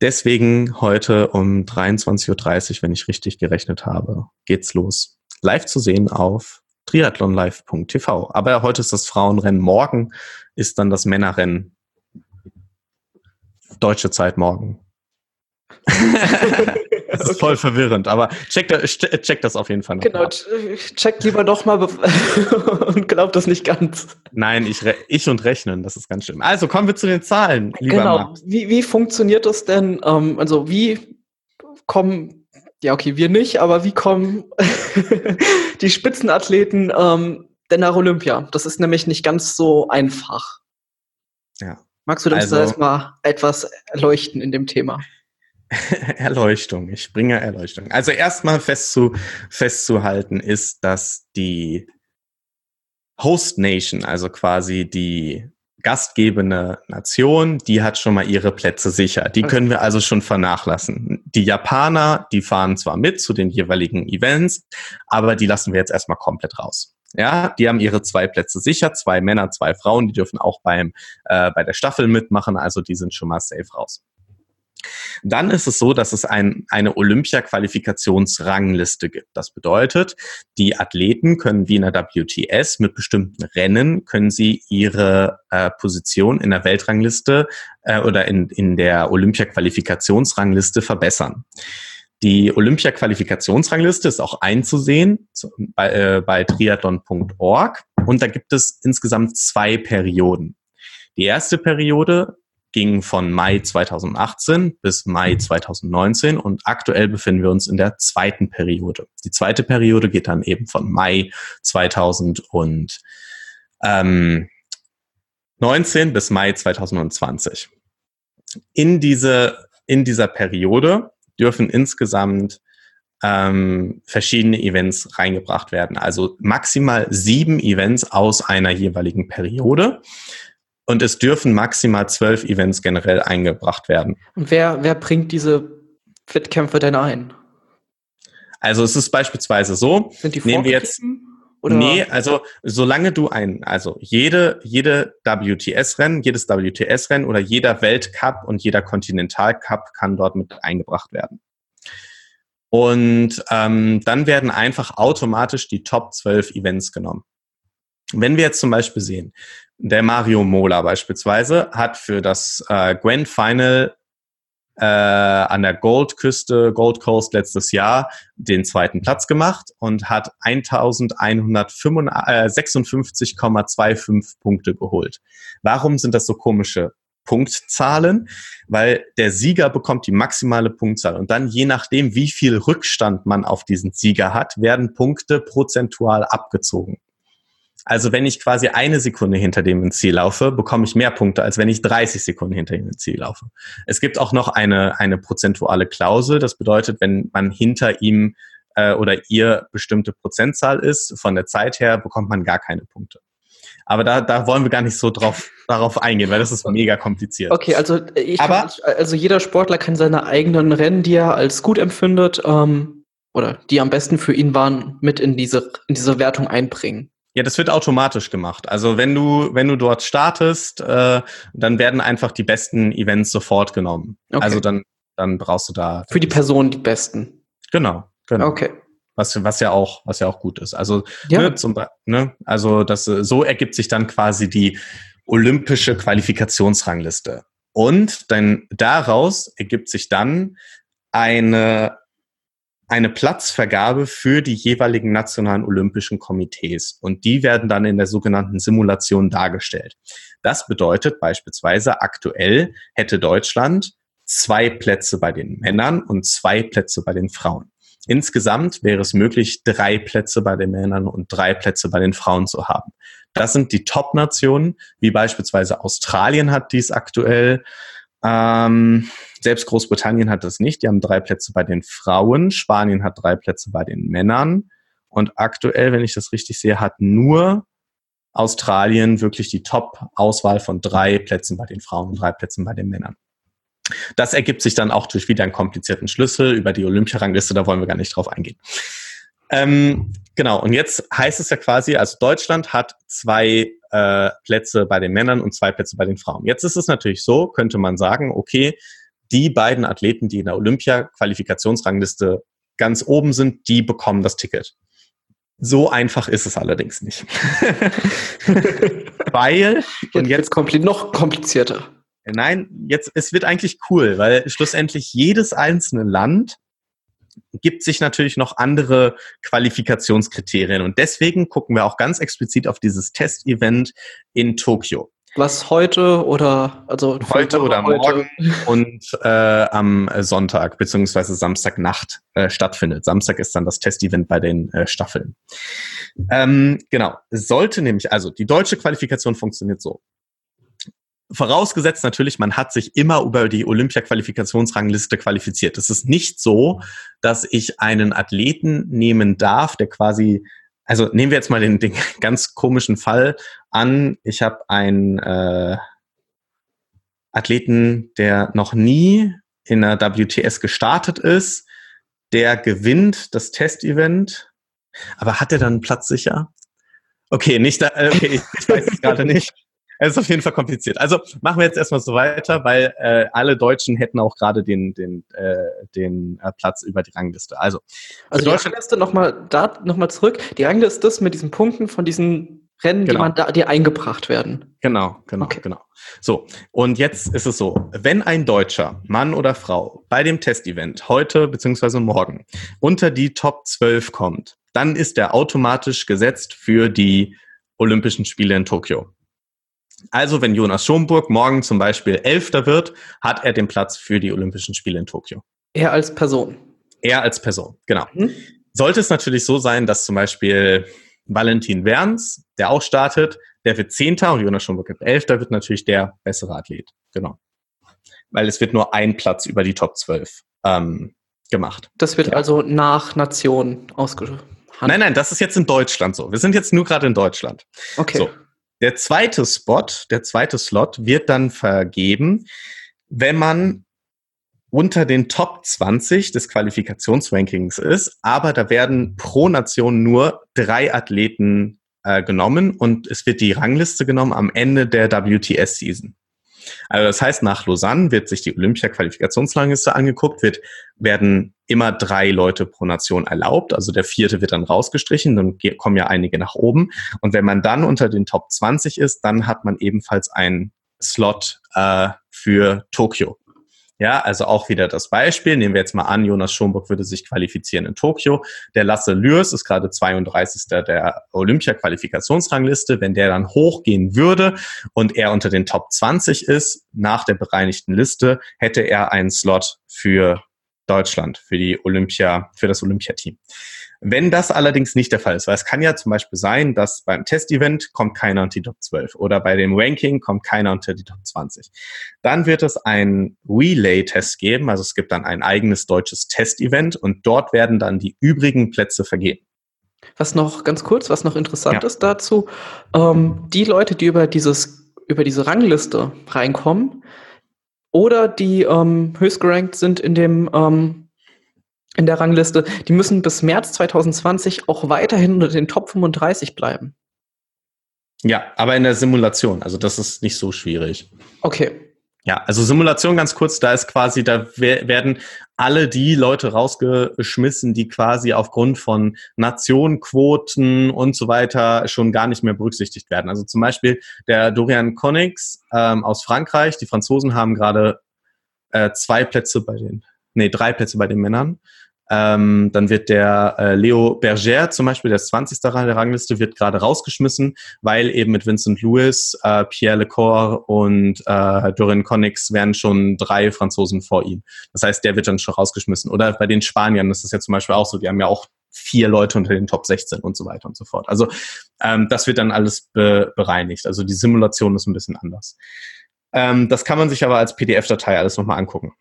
Deswegen heute um 23.30 Uhr, wenn ich richtig gerechnet habe, geht's los. Live zu sehen auf triathlonlive.tv. Aber heute ist das Frauenrennen, morgen ist dann das Männerrennen. Deutsche Zeit morgen. Das ist okay. voll verwirrend, aber check, check das auf jeden Fall noch. Genau, ab. check lieber doch mal [laughs] und glaub das nicht ganz. Nein, ich, ich und rechnen, das ist ganz schlimm. Also kommen wir zu den Zahlen, lieber Genau, wie, wie funktioniert das denn? Ähm, also wie kommen, ja okay, wir nicht, aber wie kommen [laughs] die Spitzenathleten ähm, denn nach Olympia? Das ist nämlich nicht ganz so einfach. Ja. Magst du uns also, erstmal etwas erleuchten in dem Thema? [laughs] Erleuchtung. Ich bringe Erleuchtung. Also erstmal festzu, festzuhalten ist, dass die Host Nation, also quasi die gastgebende Nation, die hat schon mal ihre Plätze sicher. Die können wir also schon vernachlassen. Die Japaner, die fahren zwar mit zu den jeweiligen Events, aber die lassen wir jetzt erstmal komplett raus. Ja, die haben ihre zwei Plätze sicher, zwei Männer, zwei Frauen, die dürfen auch beim äh, bei der Staffel mitmachen, also die sind schon mal safe raus. Dann ist es so, dass es ein, eine Olympia-Qualifikationsrangliste gibt. Das bedeutet, die Athleten können wie in der WTS mit bestimmten Rennen können sie ihre äh, Position in der Weltrangliste äh, oder in, in der Olympia-Qualifikationsrangliste verbessern. Die Olympia-Qualifikationsrangliste ist auch einzusehen bei, äh, bei triathlon.org und da gibt es insgesamt zwei Perioden. Die erste Periode ging von Mai 2018 bis Mai 2019 und aktuell befinden wir uns in der zweiten Periode. Die zweite Periode geht dann eben von Mai 2019 bis Mai 2020. In diese, in dieser Periode dürfen insgesamt ähm, verschiedene Events reingebracht werden. Also maximal sieben Events aus einer jeweiligen Periode. Und es dürfen maximal zwölf Events generell eingebracht werden. Und wer, wer bringt diese Wettkämpfe denn ein? Also es ist beispielsweise so, Sind die nehmen wir jetzt oder? Nee, also solange du ein, also jede, jede WTS-Rennen, jedes WTS-Rennen oder jeder Weltcup und jeder Kontinentalcup kann dort mit eingebracht werden. Und ähm, dann werden einfach automatisch die Top 12 Events genommen. Wenn wir jetzt zum Beispiel sehen, der Mario Mola beispielsweise hat für das äh, Grand Final äh, an der Goldküste, Gold Coast letztes Jahr den zweiten Platz gemacht und hat 1156,25 äh, Punkte geholt. Warum sind das so komische Punktzahlen? Weil der Sieger bekommt die maximale Punktzahl und dann je nachdem, wie viel Rückstand man auf diesen Sieger hat, werden Punkte prozentual abgezogen. Also wenn ich quasi eine Sekunde hinter dem ins Ziel laufe, bekomme ich mehr Punkte, als wenn ich 30 Sekunden hinter ihm ins Ziel laufe. Es gibt auch noch eine, eine prozentuale Klausel. Das bedeutet, wenn man hinter ihm äh, oder ihr bestimmte Prozentzahl ist, von der Zeit her, bekommt man gar keine Punkte. Aber da, da wollen wir gar nicht so drauf, darauf eingehen, weil das ist mega kompliziert. Okay, also ich Aber, kann, also jeder Sportler kann seine eigenen Rennen, die er als gut empfindet, ähm, oder die am besten für ihn waren, mit in diese, in diese Wertung einbringen. Ja, das wird automatisch gemacht. Also wenn du, wenn du dort startest, äh, dann werden einfach die besten Events sofort genommen. Okay. Also dann, dann brauchst du da. Für die Person die besten. Genau, genau. Okay. Was, was ja auch, was ja auch gut ist. Also, ja. ne, zum, ne, also das, so ergibt sich dann quasi die olympische Qualifikationsrangliste. Und dann daraus ergibt sich dann eine, eine Platzvergabe für die jeweiligen nationalen olympischen Komitees. Und die werden dann in der sogenannten Simulation dargestellt. Das bedeutet beispielsweise, aktuell hätte Deutschland zwei Plätze bei den Männern und zwei Plätze bei den Frauen. Insgesamt wäre es möglich, drei Plätze bei den Männern und drei Plätze bei den Frauen zu haben. Das sind die Top-Nationen, wie beispielsweise Australien hat dies aktuell. Ähm, selbst Großbritannien hat das nicht. Die haben drei Plätze bei den Frauen. Spanien hat drei Plätze bei den Männern. Und aktuell, wenn ich das richtig sehe, hat nur Australien wirklich die Top-Auswahl von drei Plätzen bei den Frauen und drei Plätzen bei den Männern. Das ergibt sich dann auch durch wieder einen komplizierten Schlüssel über die Olympiarangliste, da wollen wir gar nicht drauf eingehen. Ähm, genau, und jetzt heißt es ja quasi, also Deutschland hat zwei äh, Plätze bei den Männern und zwei Plätze bei den Frauen. Jetzt ist es natürlich so, könnte man sagen, okay, die beiden Athleten, die in der Olympia-Qualifikationsrangliste ganz oben sind, die bekommen das Ticket. So einfach ist es allerdings nicht. [laughs] Weil, und jetzt, jetzt noch komplizierter. Nein, jetzt, es wird eigentlich cool, weil schlussendlich jedes einzelne Land gibt sich natürlich noch andere Qualifikationskriterien. Und deswegen gucken wir auch ganz explizit auf dieses Testevent in Tokio. Was heute oder also heute oder heute. morgen und äh, am Sonntag beziehungsweise Samstagnacht äh, stattfindet. Samstag ist dann das Testevent bei den äh, Staffeln. Ähm, genau, sollte nämlich also die deutsche Qualifikation funktioniert so. Vorausgesetzt natürlich, man hat sich immer über die Olympia-Qualifikationsrangliste qualifiziert. Es ist nicht so, dass ich einen Athleten nehmen darf, der quasi, also nehmen wir jetzt mal den, den [laughs] ganz komischen Fall an. Ich habe einen äh, Athleten, der noch nie in der WTS gestartet ist, der gewinnt das Testevent, aber hat er dann einen Platz sicher? Okay, nicht da, äh, okay, ich weiß es gerade nicht. [laughs] Es ist auf jeden Fall kompliziert. Also machen wir jetzt erstmal so weiter, weil äh, alle Deutschen hätten auch gerade den, den, äh, den äh, Platz über die Rangliste. Also, also die Rangliste nochmal da nochmal zurück. Die Rangliste ist mit diesen Punkten von diesen Rennen, genau. die man da, die eingebracht werden. Genau, genau, okay. genau. So, und jetzt ist es so, wenn ein Deutscher, Mann oder Frau, bei dem Testevent heute bzw. morgen unter die Top 12 kommt, dann ist er automatisch gesetzt für die Olympischen Spiele in Tokio. Also wenn Jonas Schomburg morgen zum Beispiel Elfter wird, hat er den Platz für die Olympischen Spiele in Tokio. Er als Person. Er als Person, genau. Mhm. Sollte es natürlich so sein, dass zum Beispiel Valentin Werns, der auch startet, der wird Zehnter und Jonas Schomburg wird Elfter, wird natürlich der bessere Athlet. Genau. Weil es wird nur ein Platz über die Top 12 ähm, gemacht. Das wird ja. also nach Nation ausgehandelt. Nein, nein, das ist jetzt in Deutschland so. Wir sind jetzt nur gerade in Deutschland. Okay. So. Der zweite Spot, der zweite Slot wird dann vergeben, wenn man unter den Top 20 des Qualifikationsrankings ist, aber da werden pro Nation nur drei Athleten äh, genommen und es wird die Rangliste genommen am Ende der WTS-Season. Also das heißt, nach Lausanne wird sich die Olympia-Qualifikationsrangliste angeguckt, wird, werden immer drei Leute pro Nation erlaubt. Also der vierte wird dann rausgestrichen, dann kommen ja einige nach oben. Und wenn man dann unter den Top 20 ist, dann hat man ebenfalls einen Slot äh, für Tokio. Ja, also auch wieder das Beispiel. Nehmen wir jetzt mal an, Jonas Schomburg würde sich qualifizieren in Tokio. Der Lasse Lürs ist gerade 32. der Olympia-Qualifikationsrangliste. Wenn der dann hochgehen würde und er unter den Top 20 ist, nach der bereinigten Liste, hätte er einen Slot für Deutschland, für die Olympia, für das Olympiateam. Wenn das allerdings nicht der Fall ist, weil es kann ja zum Beispiel sein, dass beim Testevent kommt keiner unter die Top 12 oder bei dem Ranking kommt keiner unter die Top 20. Dann wird es ein Relay-Test geben, also es gibt dann ein eigenes deutsches Testevent und dort werden dann die übrigen Plätze vergeben. Was noch ganz kurz, was noch interessant ja. ist dazu, ähm, die Leute, die über dieses über diese Rangliste reinkommen oder die ähm, höchst gerankt sind in dem ähm, in der Rangliste, die müssen bis März 2020 auch weiterhin unter den Top 35 bleiben. Ja, aber in der Simulation, also das ist nicht so schwierig. Okay. Ja, also Simulation ganz kurz, da ist quasi, da werden alle die Leute rausgeschmissen, die quasi aufgrund von Nationenquoten und so weiter schon gar nicht mehr berücksichtigt werden. Also zum Beispiel der Dorian Connix ähm, aus Frankreich. Die Franzosen haben gerade äh, zwei Plätze bei den, nee, drei Plätze bei den Männern. Ähm, dann wird der äh, Leo Berger zum Beispiel, der ist 20. der Rangliste, wird gerade rausgeschmissen, weil eben mit Vincent Lewis, äh, Pierre Lecor und äh, Dorin Connix wären schon drei Franzosen vor ihm. Das heißt, der wird dann schon rausgeschmissen. Oder bei den Spaniern ist das ja zum Beispiel auch so, die haben ja auch vier Leute unter den Top 16 und so weiter und so fort. Also ähm, das wird dann alles be bereinigt. Also die Simulation ist ein bisschen anders. Ähm, das kann man sich aber als PDF-Datei alles nochmal angucken.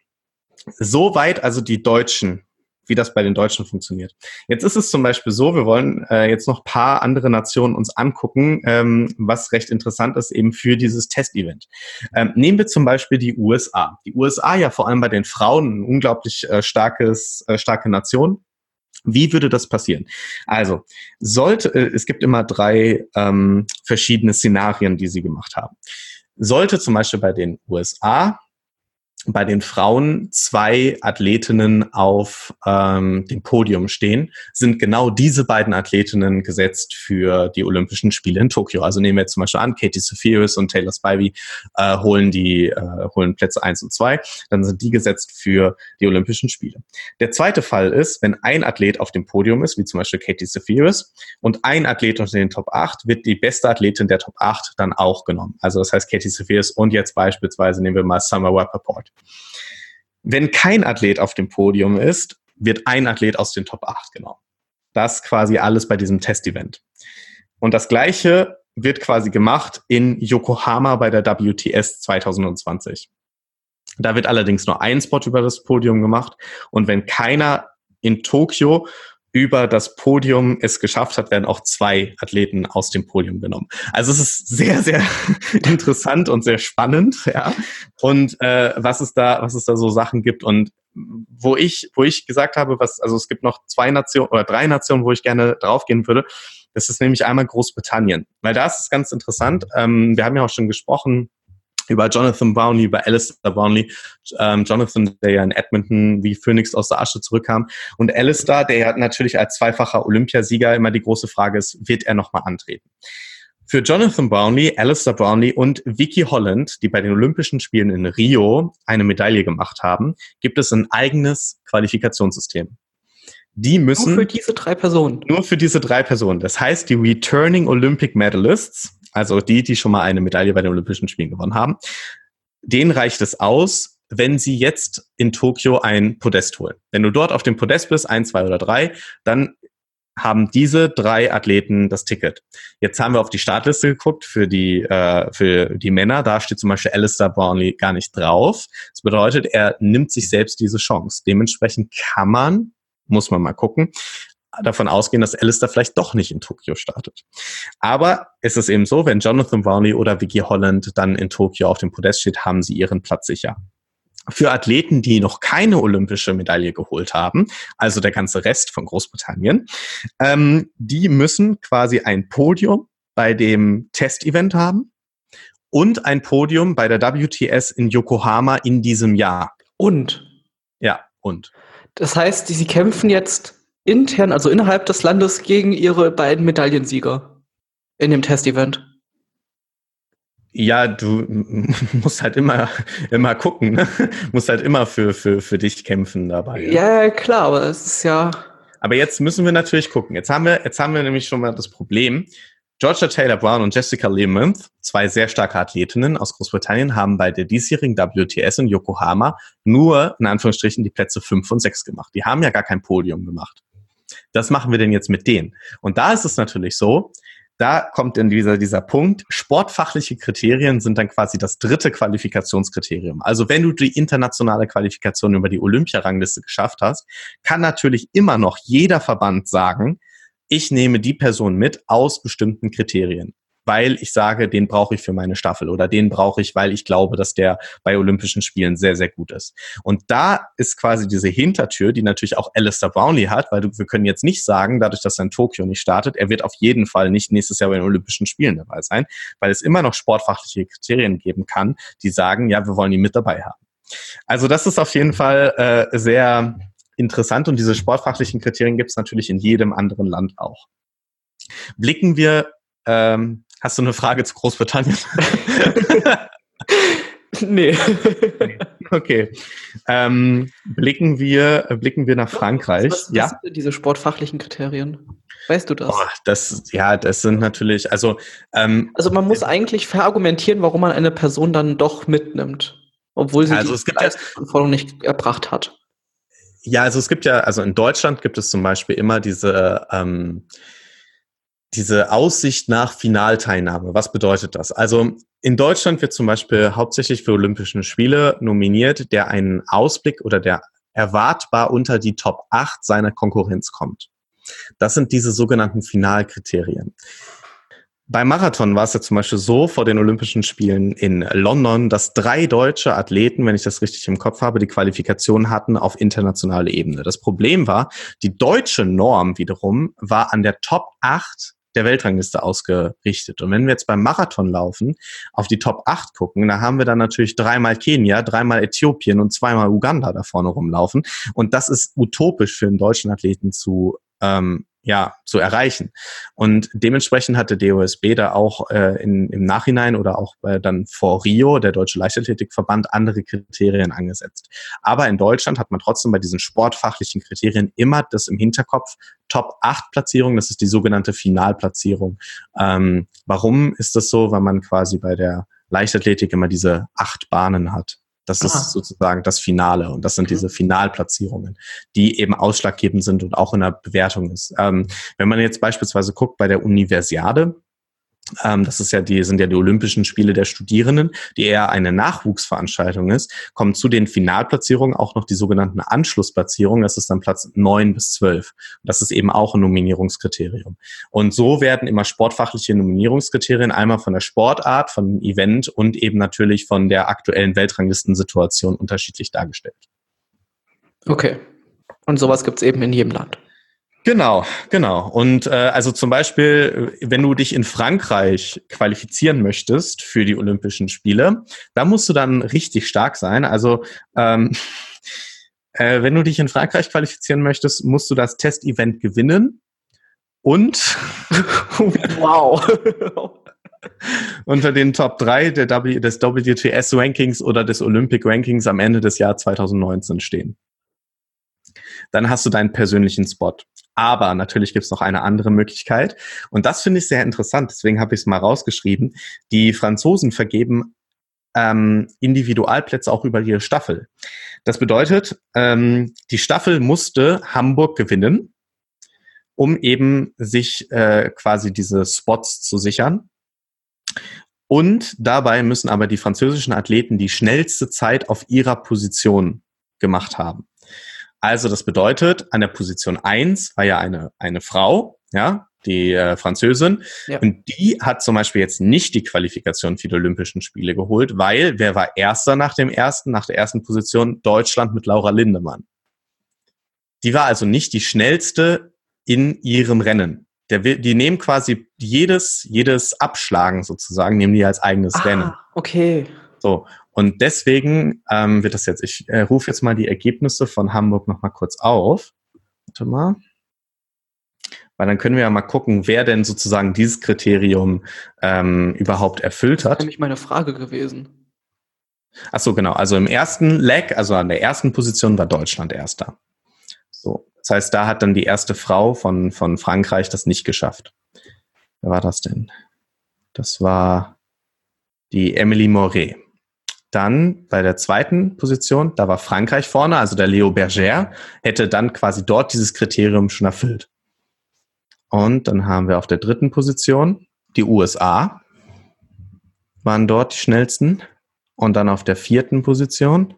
Soweit also die deutschen wie das bei den Deutschen funktioniert. Jetzt ist es zum Beispiel so, wir wollen äh, jetzt noch paar andere Nationen uns angucken, ähm, was recht interessant ist eben für dieses Testevent. Ähm, nehmen wir zum Beispiel die USA. Die USA ja vor allem bei den Frauen ein unglaublich äh, starkes, äh, starke Nation. Wie würde das passieren? Also, sollte, äh, es gibt immer drei ähm, verschiedene Szenarien, die sie gemacht haben. Sollte zum Beispiel bei den USA bei den Frauen zwei Athletinnen auf ähm, dem Podium stehen, sind genau diese beiden Athletinnen gesetzt für die Olympischen Spiele in Tokio. Also nehmen wir jetzt zum Beispiel an, Katie Sephiris und Taylor Spivey äh, holen die äh, holen Plätze eins und zwei, dann sind die gesetzt für die Olympischen Spiele. Der zweite Fall ist, wenn ein Athlet auf dem Podium ist, wie zum Beispiel Katie Sephiris, und ein Athlet unter den Top 8, wird die beste Athletin der Top 8 dann auch genommen. Also das heißt Katie Sephiris und jetzt beispielsweise nehmen wir mal Summer Rappaport. Wenn kein Athlet auf dem Podium ist, wird ein Athlet aus den Top 8 genommen. Das quasi alles bei diesem Testevent. Und das Gleiche wird quasi gemacht in Yokohama bei der WTS 2020. Da wird allerdings nur ein Spot über das Podium gemacht. Und wenn keiner in Tokio über das Podium es geschafft hat, werden auch zwei Athleten aus dem Podium genommen. Also es ist sehr, sehr [laughs] interessant und sehr spannend, ja. Und äh, was es da, was es da so Sachen gibt und wo ich, wo ich gesagt habe, was, also es gibt noch zwei Nationen oder drei Nationen, wo ich gerne draufgehen würde. Das ist nämlich einmal Großbritannien, weil da ist es ganz interessant. Ähm, wir haben ja auch schon gesprochen über Jonathan Brownlee, über Alistair Brownlee, ähm, Jonathan, der ja in Edmonton wie Phoenix aus der Asche zurückkam und Alistair, der ja natürlich als zweifacher Olympiasieger immer die große Frage ist, wird er nochmal antreten? Für Jonathan Brownlee, Alistair Brownlee und Vicky Holland, die bei den Olympischen Spielen in Rio eine Medaille gemacht haben, gibt es ein eigenes Qualifikationssystem. Die müssen. Nur für diese drei Personen. Nur für diese drei Personen. Das heißt, die Returning Olympic Medalists, also die, die schon mal eine Medaille bei den Olympischen Spielen gewonnen haben, denen reicht es aus, wenn sie jetzt in Tokio ein Podest holen. Wenn du dort auf dem Podest bist, ein, zwei oder drei, dann haben diese drei Athleten das Ticket. Jetzt haben wir auf die Startliste geguckt für die, äh, für die Männer. Da steht zum Beispiel Alistair Brownlee gar nicht drauf. Das bedeutet, er nimmt sich selbst diese Chance. Dementsprechend kann man, muss man mal gucken, davon ausgehen, dass Alistair vielleicht doch nicht in Tokio startet. Aber es ist eben so, wenn Jonathan Brownlee oder Vicky Holland dann in Tokio auf dem Podest steht, haben sie ihren Platz sicher. Für Athleten, die noch keine olympische Medaille geholt haben, also der ganze Rest von Großbritannien, ähm, die müssen quasi ein Podium bei dem Testevent haben und ein Podium bei der WTS in Yokohama in diesem Jahr. Und? Ja, und. Das heißt, sie kämpfen jetzt intern, also innerhalb des Landes, gegen ihre beiden Medaillensieger in dem Testevent? Ja, du [laughs] musst halt immer, immer gucken, ne? [laughs] musst halt immer für, für, für dich kämpfen dabei. Ja. ja, klar, aber es ist ja. Aber jetzt müssen wir natürlich gucken. Jetzt haben wir, jetzt haben wir nämlich schon mal das Problem. Georgia Taylor Brown und Jessica Lemonth, zwei sehr starke Athletinnen aus Großbritannien, haben bei der diesjährigen WTS in Yokohama nur in Anführungsstrichen die Plätze 5 und 6 gemacht. Die haben ja gar kein Podium gemacht das machen wir denn jetzt mit denen? Und da ist es natürlich so, da kommt in dieser, dieser Punkt, sportfachliche Kriterien sind dann quasi das dritte Qualifikationskriterium. Also wenn du die internationale Qualifikation über die Olympiarangliste geschafft hast, kann natürlich immer noch jeder Verband sagen, ich nehme die Person mit aus bestimmten Kriterien weil ich sage, den brauche ich für meine Staffel oder den brauche ich, weil ich glaube, dass der bei Olympischen Spielen sehr, sehr gut ist. Und da ist quasi diese Hintertür, die natürlich auch Alistair Brownlee hat, weil du, wir können jetzt nicht sagen, dadurch, dass er in Tokio nicht startet, er wird auf jeden Fall nicht nächstes Jahr bei den Olympischen Spielen dabei sein, weil es immer noch sportfachliche Kriterien geben kann, die sagen, ja, wir wollen ihn mit dabei haben. Also das ist auf jeden Fall äh, sehr interessant und diese sportfachlichen Kriterien gibt es natürlich in jedem anderen Land auch. Blicken wir, ähm, hast du eine Frage zu Großbritannien? [laughs] nee. [laughs] Okay. Ähm, blicken wir, blicken wir nach Frankreich. Was, was, ja. sind diese sportfachlichen Kriterien? Weißt du das? Oh, das, ja, das sind natürlich, also. Ähm, also man muss eigentlich verargumentieren, warum man eine Person dann doch mitnimmt, obwohl sie also die Leistungsanforderung nicht erbracht hat. Ja, also es gibt ja, also in Deutschland gibt es zum Beispiel immer diese, ähm, diese Aussicht nach Finalteilnahme. Was bedeutet das? Also in Deutschland wird zum Beispiel hauptsächlich für Olympische Spiele nominiert, der einen Ausblick oder der erwartbar unter die Top 8 seiner Konkurrenz kommt. Das sind diese sogenannten Finalkriterien. Beim Marathon war es ja zum Beispiel so vor den Olympischen Spielen in London, dass drei deutsche Athleten, wenn ich das richtig im Kopf habe, die Qualifikation hatten auf internationaler Ebene. Das Problem war, die deutsche Norm wiederum war an der Top 8 der Weltrangliste ausgerichtet. Und wenn wir jetzt beim Marathon laufen, auf die Top 8 gucken, da haben wir dann natürlich dreimal Kenia, dreimal Äthiopien und zweimal Uganda da vorne rumlaufen. Und das ist utopisch für einen deutschen Athleten zu ähm, ja, zu erreichen. Und dementsprechend hatte DOSB da auch äh, in, im Nachhinein oder auch äh, dann vor Rio, der Deutsche Leichtathletikverband, andere Kriterien angesetzt. Aber in Deutschland hat man trotzdem bei diesen sportfachlichen Kriterien immer das im Hinterkopf, Top 8 Platzierung, das ist die sogenannte Finalplatzierung. Ähm, warum ist das so? Weil man quasi bei der Leichtathletik immer diese acht Bahnen hat. Das Aha. ist sozusagen das Finale und das sind mhm. diese Finalplatzierungen, die eben ausschlaggebend sind und auch in der Bewertung ist. Ähm, wenn man jetzt beispielsweise guckt bei der Universiade, das ist ja die, sind ja die Olympischen Spiele der Studierenden, die eher eine Nachwuchsveranstaltung ist, kommen zu den Finalplatzierungen auch noch die sogenannten Anschlussplatzierungen. Das ist dann Platz neun bis zwölf. Das ist eben auch ein Nominierungskriterium. Und so werden immer sportfachliche Nominierungskriterien einmal von der Sportart, von dem Event und eben natürlich von der aktuellen Weltranglistensituation unterschiedlich dargestellt. Okay. Und sowas gibt es eben in jedem Land. Genau, genau. Und äh, also zum Beispiel, wenn du dich in Frankreich qualifizieren möchtest für die Olympischen Spiele, da musst du dann richtig stark sein. Also ähm, [laughs] äh, wenn du dich in Frankreich qualifizieren möchtest, musst du das Testevent gewinnen und [laughs] wow. [laughs] unter den Top 3 der w, des WTS-Rankings oder des Olympic-Rankings am Ende des Jahres 2019 stehen. Dann hast du deinen persönlichen Spot. Aber natürlich gibt es noch eine andere Möglichkeit. Und das finde ich sehr interessant. Deswegen habe ich es mal rausgeschrieben. Die Franzosen vergeben ähm, Individualplätze auch über ihre Staffel. Das bedeutet, ähm, die Staffel musste Hamburg gewinnen, um eben sich äh, quasi diese Spots zu sichern. Und dabei müssen aber die französischen Athleten die schnellste Zeit auf ihrer Position gemacht haben. Also das bedeutet, an der Position eins war ja eine, eine Frau, ja, die äh, Französin. Ja. Und die hat zum Beispiel jetzt nicht die Qualifikation für die Olympischen Spiele geholt, weil wer war erster nach dem ersten, nach der ersten Position? Deutschland mit Laura Lindemann. Die war also nicht die schnellste in ihrem Rennen. Der, die nehmen quasi jedes, jedes Abschlagen sozusagen, nehmen die als eigenes ah, Rennen. Okay. So. Und deswegen ähm, wird das jetzt, ich äh, rufe jetzt mal die Ergebnisse von Hamburg nochmal kurz auf. Warte mal. Weil dann können wir ja mal gucken, wer denn sozusagen dieses Kriterium ähm, überhaupt erfüllt hat. Das ist nämlich meine Frage gewesen. Ach so, genau. Also im ersten Leg, also an der ersten Position war Deutschland erster. So. Das heißt, da hat dann die erste Frau von, von Frankreich das nicht geschafft. Wer war das denn? Das war die Emily Moret. Dann bei der zweiten Position, da war Frankreich vorne, also der Leo Berger, hätte dann quasi dort dieses Kriterium schon erfüllt. Und dann haben wir auf der dritten Position die USA, waren dort die schnellsten. Und dann auf der vierten Position,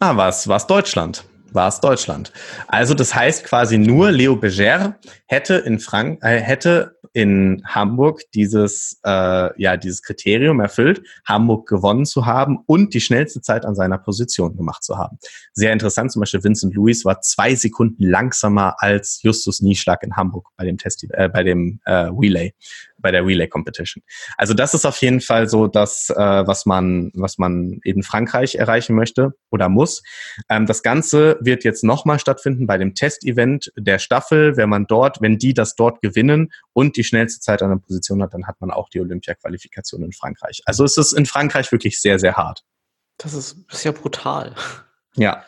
ah, war es Deutschland war es Deutschland. Also das heißt quasi nur Leo Beger hätte in Frank äh, hätte in Hamburg dieses äh, ja dieses Kriterium erfüllt, Hamburg gewonnen zu haben und die schnellste Zeit an seiner Position gemacht zu haben. Sehr interessant. Zum Beispiel Vincent Louis war zwei Sekunden langsamer als Justus Nieschlag in Hamburg bei dem Test äh, bei dem äh, Relay. Bei der Relay Competition. Also das ist auf jeden Fall so das, äh, was man, was man in Frankreich erreichen möchte oder muss. Ähm, das Ganze wird jetzt nochmal stattfinden bei dem Testevent der Staffel. Wenn man dort, wenn die das dort gewinnen und die schnellste Zeit an der Position hat, dann hat man auch die Olympia-Qualifikation in Frankreich. Also es ist in Frankreich wirklich sehr, sehr hart. Das ist, ist ja brutal. Ja.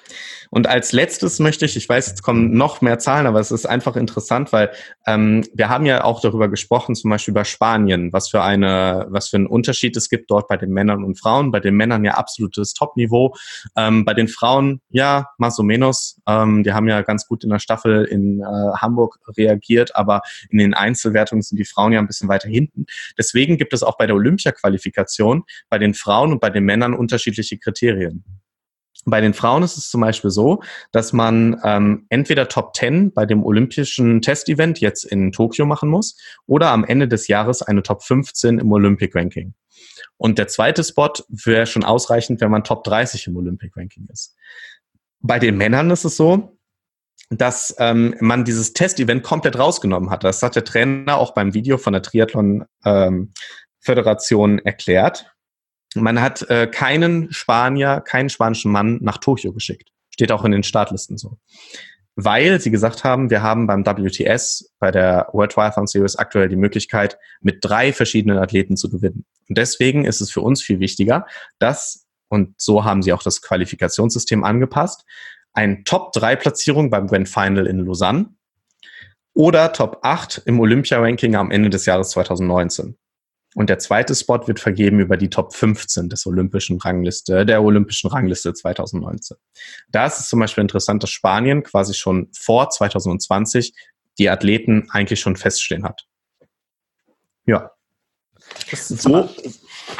Und als letztes möchte ich, ich weiß, jetzt kommen noch mehr Zahlen, aber es ist einfach interessant, weil ähm, wir haben ja auch darüber gesprochen, zum Beispiel über Spanien, was für eine, was für einen Unterschied es gibt dort bei den Männern und Frauen. Bei den Männern ja absolutes Top-Niveau. Ähm, bei den Frauen ja, más o menos. Ähm, die haben ja ganz gut in der Staffel in äh, Hamburg reagiert, aber in den Einzelwertungen sind die Frauen ja ein bisschen weiter hinten. Deswegen gibt es auch bei der Olympia-Qualifikation bei den Frauen und bei den Männern unterschiedliche Kriterien. Bei den Frauen ist es zum Beispiel so, dass man ähm, entweder Top 10 bei dem olympischen Testevent jetzt in Tokio machen muss oder am Ende des Jahres eine Top 15 im Olympic Ranking. Und der zweite Spot wäre schon ausreichend, wenn man Top 30 im Olympic Ranking ist. Bei den Männern ist es so, dass ähm, man dieses Testevent komplett rausgenommen hat. Das hat der Trainer auch beim Video von der Triathlon ähm, Föderation erklärt. Man hat äh, keinen Spanier, keinen spanischen Mann nach Tokio geschickt. Steht auch in den Startlisten so. Weil sie gesagt haben, wir haben beim WTS, bei der World Triathlon Series aktuell die Möglichkeit, mit drei verschiedenen Athleten zu gewinnen. Und deswegen ist es für uns viel wichtiger, dass, und so haben sie auch das Qualifikationssystem angepasst, ein Top-3-Platzierung beim Grand Final in Lausanne oder Top 8 im Olympia-Ranking am Ende des Jahres 2019. Und der zweite Spot wird vergeben über die Top 15 des olympischen Rangliste, der olympischen Rangliste 2019. Da ist es zum Beispiel interessant, dass Spanien quasi schon vor 2020 die Athleten eigentlich schon feststehen hat. Ja. so,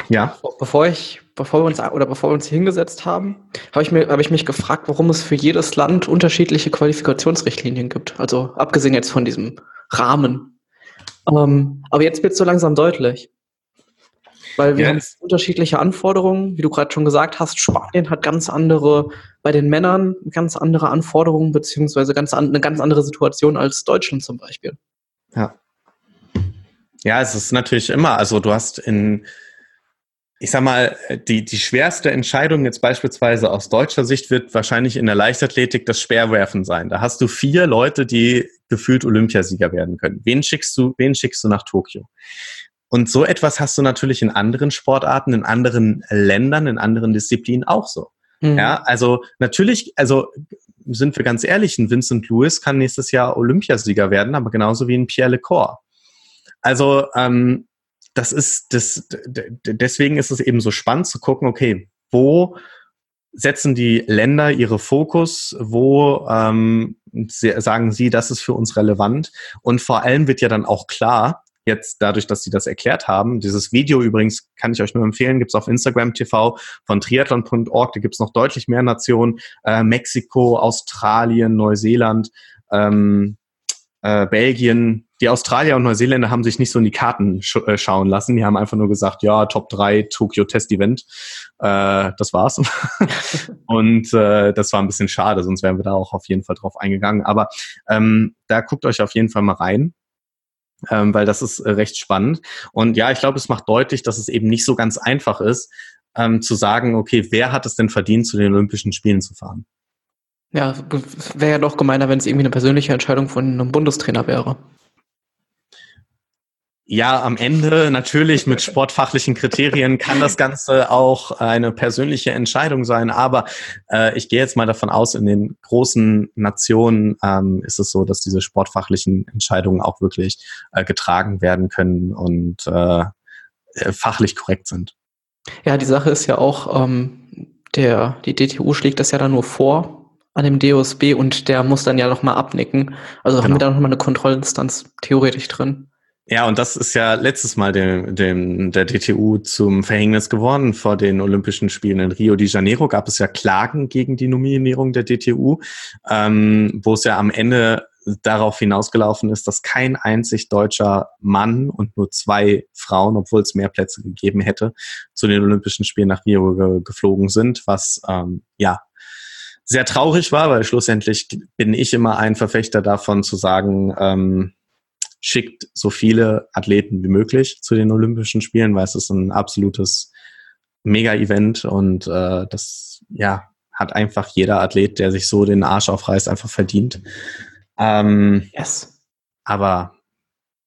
ja. Bevor ich, bevor wir uns oder bevor wir uns hier hingesetzt haben, habe ich mir, habe ich mich gefragt, warum es für jedes Land unterschiedliche Qualifikationsrichtlinien gibt. Also abgesehen jetzt von diesem Rahmen. Ähm, aber jetzt wird es so langsam deutlich. Weil wir yes. haben unterschiedliche Anforderungen, wie du gerade schon gesagt hast. Spanien hat ganz andere, bei den Männern ganz andere Anforderungen, beziehungsweise ganz an, eine ganz andere Situation als Deutschland zum Beispiel. Ja. Ja, es ist natürlich immer, also du hast in, ich sag mal, die, die schwerste Entscheidung jetzt beispielsweise aus deutscher Sicht wird wahrscheinlich in der Leichtathletik das Speerwerfen sein. Da hast du vier Leute, die gefühlt Olympiasieger werden können. Wen schickst du, wen schickst du nach Tokio? Und so etwas hast du natürlich in anderen Sportarten, in anderen Ländern, in anderen Disziplinen auch so. Mhm. Ja, also natürlich, also sind wir ganz ehrlich, ein Vincent Lewis kann nächstes Jahr Olympiasieger werden, aber genauso wie ein Pierre Lecor. Also ähm, das ist das, deswegen ist es eben so spannend zu gucken, okay, wo setzen die Länder ihre Fokus, wo ähm, sagen sie, das ist für uns relevant und vor allem wird ja dann auch klar, jetzt dadurch, dass sie das erklärt haben. Dieses Video übrigens kann ich euch nur empfehlen, gibt's auf Instagram TV von triathlon.org. Da gibt's noch deutlich mehr Nationen. Äh, Mexiko, Australien, Neuseeland, ähm, äh, Belgien. Die Australier und Neuseeländer haben sich nicht so in die Karten sch äh, schauen lassen. Die haben einfach nur gesagt, ja, Top 3 Tokyo Test Event. Äh, das war's. [laughs] und äh, das war ein bisschen schade, sonst wären wir da auch auf jeden Fall drauf eingegangen. Aber ähm, da guckt euch auf jeden Fall mal rein ähm, weil das ist äh, recht spannend. Und ja, ich glaube, es macht deutlich, dass es eben nicht so ganz einfach ist, ähm, zu sagen, okay, wer hat es denn verdient, zu den Olympischen Spielen zu fahren? Ja, wäre ja doch gemeiner, wenn es irgendwie eine persönliche Entscheidung von einem Bundestrainer wäre. Ja, am Ende natürlich mit sportfachlichen Kriterien kann das Ganze auch eine persönliche Entscheidung sein. Aber äh, ich gehe jetzt mal davon aus, in den großen Nationen ähm, ist es so, dass diese sportfachlichen Entscheidungen auch wirklich äh, getragen werden können und äh, äh fachlich korrekt sind. Ja, die Sache ist ja auch, ähm, der, die DTU schlägt das ja dann nur vor an dem DOSB und der muss dann ja nochmal abnicken. Also genau. haben wir da nochmal eine Kontrollinstanz theoretisch drin. Ja, und das ist ja letztes Mal dem, dem, der DTU zum Verhängnis geworden. Vor den Olympischen Spielen in Rio de Janeiro gab es ja Klagen gegen die Nominierung der DTU, ähm, wo es ja am Ende darauf hinausgelaufen ist, dass kein einzig deutscher Mann und nur zwei Frauen, obwohl es mehr Plätze gegeben hätte, zu den Olympischen Spielen nach Rio ge geflogen sind, was ähm, ja sehr traurig war, weil schlussendlich bin ich immer ein Verfechter davon zu sagen, ähm, schickt so viele Athleten wie möglich zu den Olympischen Spielen, weil es ist ein absolutes Mega-Event und äh, das ja hat einfach jeder Athlet, der sich so den Arsch aufreißt, einfach verdient. Ähm, yes. Aber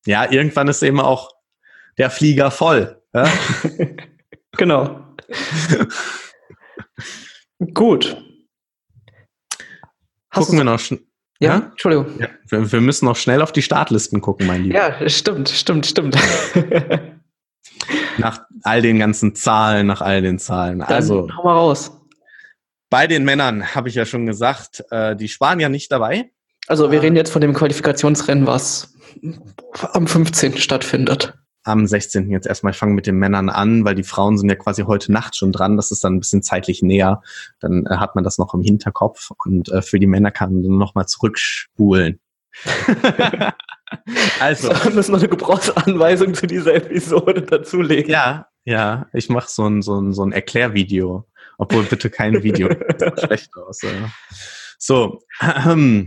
ja, irgendwann ist eben auch der Flieger voll. Ja? [laughs] genau. [laughs] Gut. Hast gucken wir noch. Ja, ja, Entschuldigung. Ja, wir, wir, müssen noch schnell auf die Startlisten gucken, mein Lieber. Ja, stimmt, stimmt, stimmt. [laughs] nach all den ganzen Zahlen, nach all den Zahlen. Dann also, hau mal raus. Bei den Männern habe ich ja schon gesagt, äh, die Spanier nicht dabei. Also wir reden jetzt von dem Qualifikationsrennen, was am 15. stattfindet. Am 16. jetzt erstmal. Ich fange mit den Männern an, weil die Frauen sind ja quasi heute Nacht schon dran. Das ist dann ein bisschen zeitlich näher. Dann äh, hat man das noch im Hinterkopf und äh, für die Männer kann man dann nochmal zurückspulen. [laughs] also. Wir müssen noch eine Gebrauchsanweisung zu dieser Episode dazulegen. Ja, ja. Ich mache so ein, so, ein, so ein Erklärvideo. Obwohl bitte kein Video. [laughs] schlecht aus. Ja. So, [clears throat]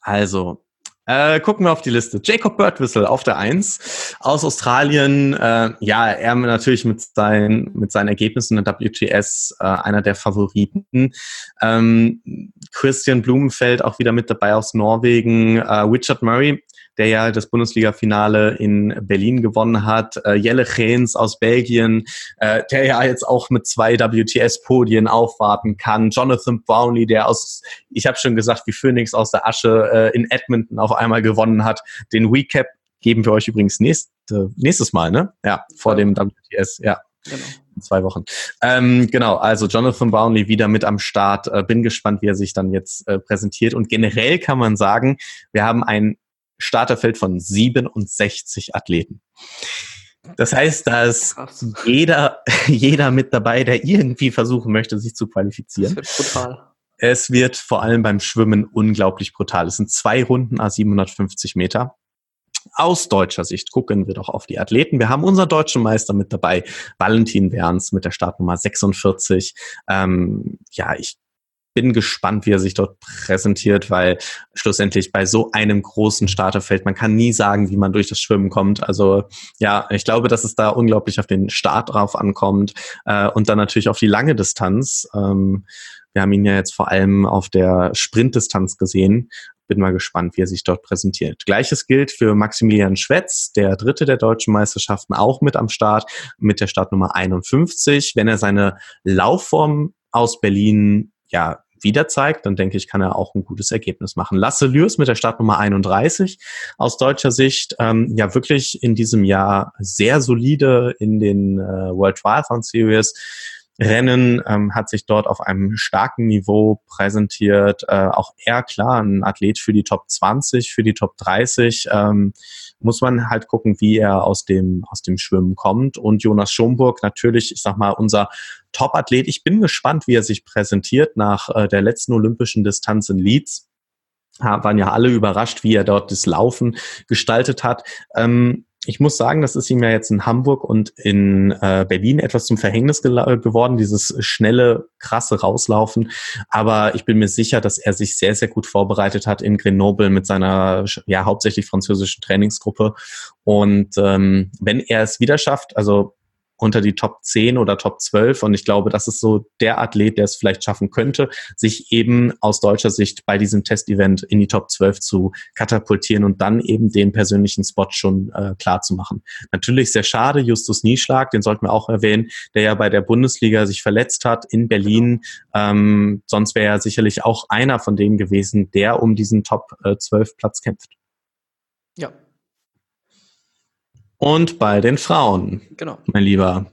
also, äh, gucken wir auf die Liste. Jacob Birdwhistle auf der Eins aus Australien. Äh, ja, er natürlich mit seinen, mit seinen Ergebnissen in der WTS äh, einer der Favoriten. Ähm, Christian Blumenfeld auch wieder mit dabei aus Norwegen. Äh, Richard Murray der ja das Bundesliga-Finale in Berlin gewonnen hat. Äh, Jelle Geens aus Belgien, äh, der ja jetzt auch mit zwei WTS-Podien aufwarten kann. Jonathan Brownlee, der aus, ich habe schon gesagt, wie Phoenix aus der Asche äh, in Edmonton auf einmal gewonnen hat. Den Recap geben wir euch übrigens nächste, nächstes Mal, ne? Ja, vor dem WTS, ja. Genau. In zwei Wochen. Ähm, genau, also Jonathan Brownlee wieder mit am Start. Äh, bin gespannt, wie er sich dann jetzt äh, präsentiert. Und generell kann man sagen, wir haben ein Starterfeld von 67 Athleten. Das heißt, da ist jeder, [laughs] jeder mit dabei, der irgendwie versuchen möchte, sich zu qualifizieren. Das wird brutal. Es wird vor allem beim Schwimmen unglaublich brutal. Es sind zwei Runden a 750 Meter. Aus deutscher Sicht gucken wir doch auf die Athleten. Wir haben unseren deutschen Meister mit dabei, Valentin Werns mit der Startnummer 46. Ähm, ja, ich bin gespannt, wie er sich dort präsentiert, weil schlussendlich bei so einem großen Starterfeld, man kann nie sagen, wie man durch das Schwimmen kommt. Also ja, ich glaube, dass es da unglaublich auf den Start drauf ankommt äh, und dann natürlich auf die lange Distanz. Ähm, wir haben ihn ja jetzt vor allem auf der Sprintdistanz gesehen. Bin mal gespannt, wie er sich dort präsentiert. Gleiches gilt für Maximilian Schwetz, der dritte der deutschen Meisterschaften, auch mit am Start, mit der Startnummer 51. Wenn er seine Laufform aus Berlin ja wieder zeigt, dann denke ich, kann er auch ein gutes Ergebnis machen. Lasse Lürs mit der Startnummer 31 aus deutscher Sicht ähm, ja wirklich in diesem Jahr sehr solide in den äh, World Triathlon Series. Rennen ähm, hat sich dort auf einem starken Niveau präsentiert. Äh, auch er, klar, ein Athlet für die Top 20, für die Top 30. Ähm, muss man halt gucken, wie er aus dem, aus dem Schwimmen kommt. Und Jonas Schomburg, natürlich, ich sag mal, unser Top-Athlet. Ich bin gespannt, wie er sich präsentiert nach äh, der letzten olympischen Distanz in Leeds. Waren ja alle überrascht, wie er dort das Laufen gestaltet hat. Ähm, ich muss sagen, das ist ihm ja jetzt in Hamburg und in äh, Berlin etwas zum Verhängnis geworden, dieses schnelle, krasse Rauslaufen. Aber ich bin mir sicher, dass er sich sehr, sehr gut vorbereitet hat in Grenoble mit seiner ja hauptsächlich französischen Trainingsgruppe. Und ähm, wenn er es wieder schafft, also unter die Top 10 oder Top 12. Und ich glaube, das ist so der Athlet, der es vielleicht schaffen könnte, sich eben aus deutscher Sicht bei diesem Testevent in die Top 12 zu katapultieren und dann eben den persönlichen Spot schon äh, klar zu machen. Natürlich sehr schade, Justus Nieschlag, den sollten wir auch erwähnen, der ja bei der Bundesliga sich verletzt hat in Berlin. Ähm, sonst wäre er sicherlich auch einer von denen gewesen, der um diesen Top äh, 12 Platz kämpft. Ja, und bei den Frauen. Genau. Mein Lieber.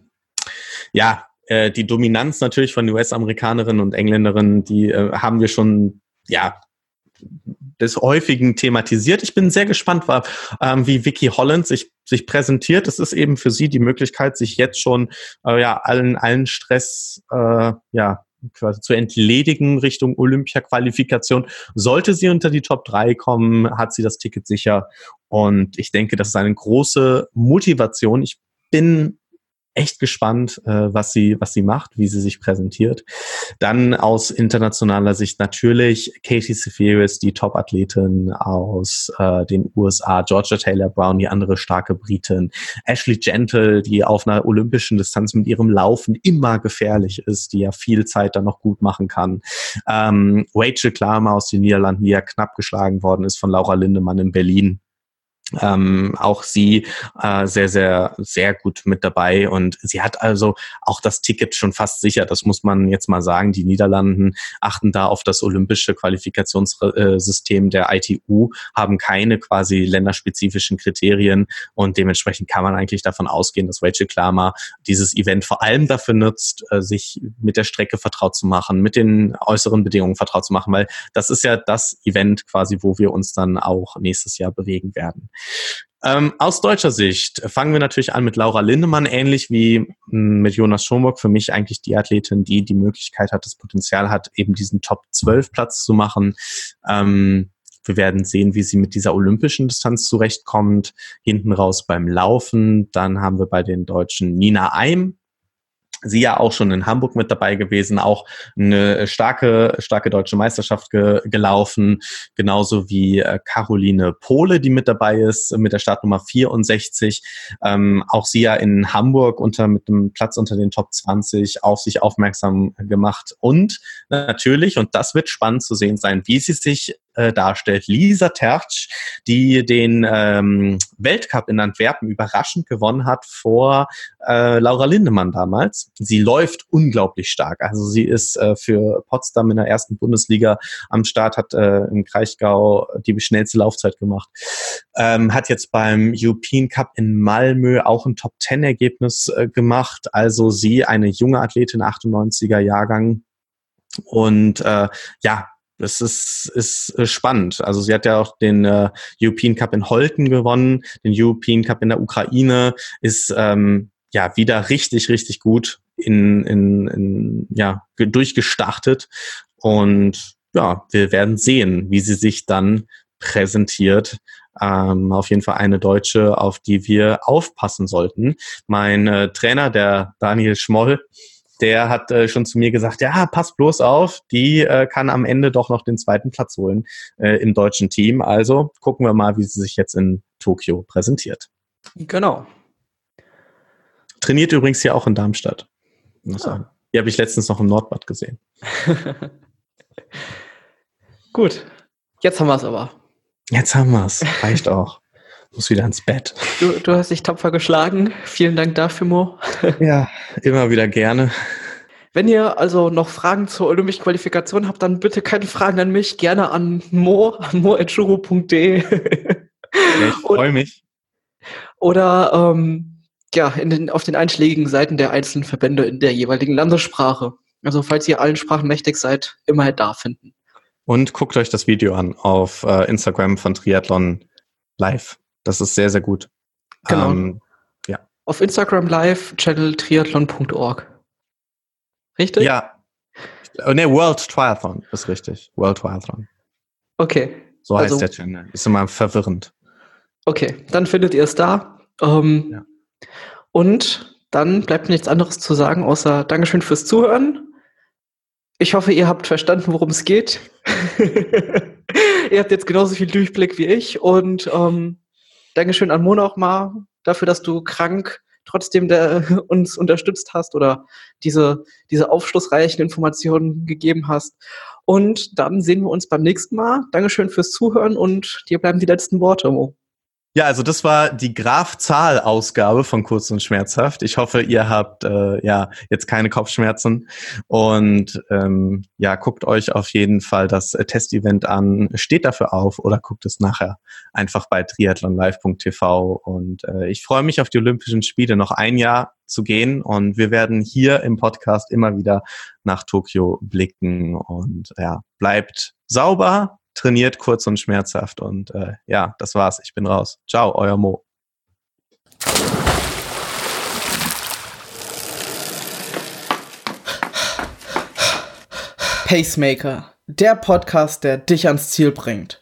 Ja, äh, die Dominanz natürlich von US-Amerikanerinnen und Engländerinnen, die äh, haben wir schon, ja, des Häufigen thematisiert. Ich bin sehr gespannt, war, ähm, wie Vicky Holland sich, sich präsentiert. Es ist eben für sie die Möglichkeit, sich jetzt schon äh, ja, allen, allen Stress äh, ja, quasi zu entledigen Richtung Olympia-Qualifikation. Sollte sie unter die Top 3 kommen, hat sie das Ticket sicher. Und ich denke, das ist eine große Motivation. Ich bin echt gespannt, äh, was sie, was sie macht, wie sie sich präsentiert. Dann aus internationaler Sicht natürlich Katie Seferis, die Top-Athletin aus äh, den USA, Georgia Taylor Brown, die andere starke Britin, Ashley Gentle, die auf einer olympischen Distanz mit ihrem Laufen immer gefährlich ist, die ja viel Zeit dann noch gut machen kann. Ähm, Rachel Klammer aus den Niederlanden, die ja knapp geschlagen worden ist von Laura Lindemann in Berlin ähm, auch sie äh, sehr, sehr, sehr gut mit dabei. Und sie hat also auch das Ticket schon fast sicher. Das muss man jetzt mal sagen. Die Niederlanden achten da auf das olympische Qualifikationssystem der ITU, haben keine quasi länderspezifischen Kriterien und dementsprechend kann man eigentlich davon ausgehen, dass Rachel Klammer dieses Event vor allem dafür nutzt, äh, sich mit der Strecke vertraut zu machen, mit den äußeren Bedingungen vertraut zu machen, weil das ist ja das Event quasi, wo wir uns dann auch nächstes Jahr bewegen werden. Ähm, aus deutscher Sicht fangen wir natürlich an mit Laura Lindemann, ähnlich wie hm, mit Jonas Schomburg. Für mich eigentlich die Athletin, die die Möglichkeit hat, das Potenzial hat, eben diesen Top 12 Platz zu machen. Ähm, wir werden sehen, wie sie mit dieser olympischen Distanz zurechtkommt. Hinten raus beim Laufen. Dann haben wir bei den Deutschen Nina Eim, sie ja auch schon in Hamburg mit dabei gewesen, auch eine starke, starke deutsche Meisterschaft ge gelaufen, genauso wie äh, Caroline Pohle, die mit dabei ist, mit der Startnummer 64. Ähm, auch sie ja in Hamburg unter, mit einem Platz unter den Top 20 auf sich aufmerksam gemacht. Und natürlich, und das wird spannend zu sehen sein, wie sie sich äh, darstellt. Lisa Tertsch, die den ähm, Weltcup in Antwerpen überraschend gewonnen hat vor äh, Laura Lindemann damals. Sie läuft unglaublich stark. Also sie ist äh, für Potsdam in der ersten Bundesliga am Start, hat äh, im Kraichgau die schnellste Laufzeit gemacht. Ähm, hat jetzt beim European Cup in Malmö auch ein Top-10-Ergebnis äh, gemacht. Also sie, eine junge Athletin, 98er Jahrgang, und äh, ja, das ist, ist äh, spannend. Also sie hat ja auch den äh, European Cup in Holten gewonnen, den European Cup in der Ukraine, ist ähm, ja wieder richtig, richtig gut in, in, in ja, durchgestartet. Und ja, wir werden sehen, wie sie sich dann präsentiert. Ähm, auf jeden Fall eine Deutsche, auf die wir aufpassen sollten. Mein äh, Trainer, der Daniel Schmoll, der hat äh, schon zu mir gesagt, ja, pass bloß auf, die äh, kann am Ende doch noch den zweiten Platz holen äh, im deutschen Team. Also gucken wir mal, wie sie sich jetzt in Tokio präsentiert. Genau. Trainiert übrigens hier auch in Darmstadt. Muss ah. sagen. Die habe ich letztens noch im Nordbad gesehen. [laughs] Gut, jetzt haben wir es aber. Jetzt haben wir es. Reicht [laughs] auch. Muss wieder ins Bett. Du, du hast dich tapfer geschlagen. Vielen Dank dafür, Mo. [laughs] Ja, immer wieder gerne. Wenn ihr also noch Fragen zur olympischen Qualifikation habt, dann bitte keine Fragen an mich, gerne an mo, an mo.churu.de. Ich freue mich. Oder ähm, ja, den, auf den einschlägigen Seiten der einzelnen Verbände in der jeweiligen Landessprache. Also falls ihr allen Sprachen mächtig seid, immer da finden. Und guckt euch das Video an auf äh, Instagram von Triathlon Live. Das ist sehr, sehr gut. Genau. Ähm, ja. Auf Instagram Live, Channel triathlon.org. Richtig? Ja. Oh, ne, World Triathlon ist richtig. World Triathlon. Okay. So heißt also, der Channel. Ist immer verwirrend. Okay, dann findet ihr es da. Ähm, ja. Und dann bleibt nichts anderes zu sagen, außer Dankeschön fürs Zuhören. Ich hoffe, ihr habt verstanden, worum es geht. [laughs] ihr habt jetzt genauso viel Durchblick wie ich und ähm, Dankeschön an Mona auch mal dafür, dass du krank trotzdem der, [laughs] uns unterstützt hast oder diese, diese aufschlussreichen Informationen gegeben hast. Und dann sehen wir uns beim nächsten Mal. Dankeschön fürs Zuhören und dir bleiben die letzten Worte, Mo. Ja, also das war die Graf-Zahl-Ausgabe von Kurz und Schmerzhaft. Ich hoffe, ihr habt äh, ja jetzt keine Kopfschmerzen. Und ähm, ja, guckt euch auf jeden Fall das äh, Testevent an, steht dafür auf oder guckt es nachher einfach bei triathlonlive.tv und äh, ich freue mich auf die Olympischen Spiele noch ein Jahr zu gehen. Und wir werden hier im Podcast immer wieder nach Tokio blicken. Und ja, bleibt sauber, trainiert kurz und schmerzhaft. Und äh, ja, das war's. Ich bin raus. Ciao, euer Mo. Pacemaker, der Podcast, der dich ans Ziel bringt.